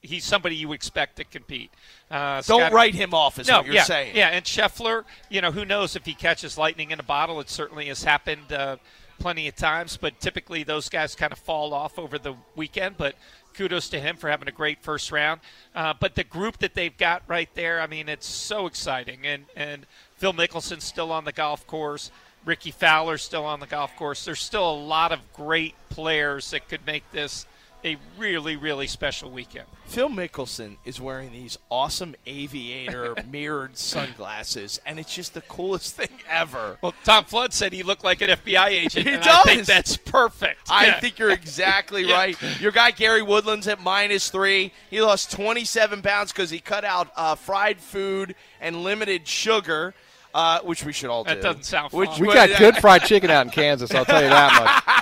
he's somebody you expect to compete. Uh, Don't Scott- write him off, is no, what you're yeah, saying. Yeah, and Scheffler, you know, who knows if he catches lightning in a bottle? It certainly has happened uh, plenty of times, but typically those guys kind of fall off over the weekend. But kudos to him for having a great first round. Uh, but the group that they've got right there, I mean, it's so exciting. And and Phil Mickelson's still on the golf course. Rickie Fowler's still on the golf course. There's still a lot of great players that could make this a really, really special weekend. Phil Mickelson is wearing these awesome aviator mirrored sunglasses, and it's just the coolest thing ever. Well, Tom Flood said he looked like an FBI agent. He and does. I think that's perfect. I Yeah. think you're exactly Yeah. right. Your guy Gary Woodland's at minus three. He lost 27 pounds because he cut out uh, fried food and limited sugar, uh, which we should all do. That doesn't sound Which. We got good fried chicken out in Kansas. I'll tell you that much.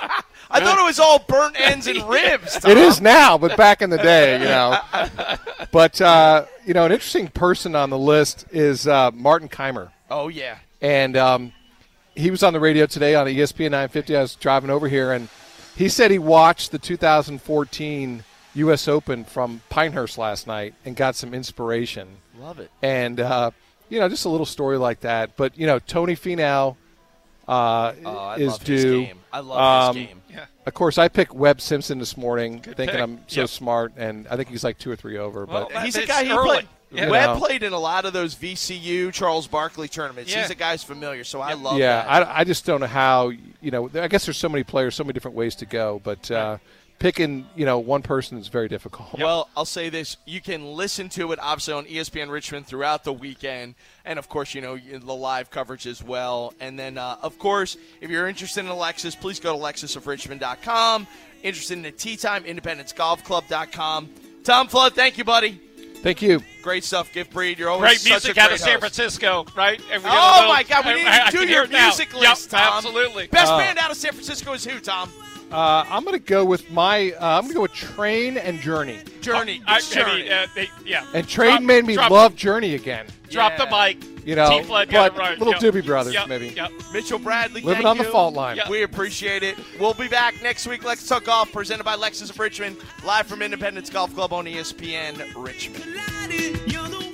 I thought it was all burnt ends and ribs. It is now, but back in the day, you know. But uh, you know, an interesting person on the list is uh, Martin Kaymer, Oh yeah. and um, he was on the radio today on ESPN 950. I was driving over here, and he said he watched the 2014 U.S. Open from Pinehurst last night and got some inspiration. Love it. And uh, you know, just a little story like that. But you know, Tony Finau uh, Oh, I is love his due. game. I love Um, his game. Yeah. Of course, I picked Webb Simpson this morning, thinking pick. I'm so Yep. smart, and I think he's like two or three over. Well, but He's a guy. He early. played. Yeah. Webb know. played in a lot of those VCU Charles Barkley tournaments. Yeah. He's a guy's familiar, so I love yeah, that. I, I just don't know how. You know, I guess there's so many players, so many different ways to go, but uh, picking you know one person is very difficult. Well, I'll say this: you can listen to it obviously on ESPN Richmond throughout the weekend, and of course, you know the live coverage as well. And then, uh, of course, if you're interested in Alexis, please go to lexusofrichmond.com. Interested in the Tee Time IndependenceGolfClub.com. Tom Flood, thank you, buddy. Thank you. Great stuff, Giff Breed. You're always Great such music a great out of San host. Francisco, right? And we Oh little- my God, we need I- I to do your hear it now. music list, Yep, Tom. Absolutely. Best Uh, band out of San Francisco is who, Tom? Uh, I'm going to go with my. Uh, I'm going to go with Train and Journey. Journey. I, It's I Journey. mean, uh, they, yeah. And Train Drop- made me drop- love Journey again. Drop the mic. You know, T. Flood got but right. little Yep. Doobie Brothers, Yep. maybe. Yep. Mitchell Bradley, Living thank on the fault line. Yep. We appreciate it. We'll be back next week. Let's talk golf, presented by Lexus of Richmond, live from Independence Golf Club on ESPN Richmond. You're the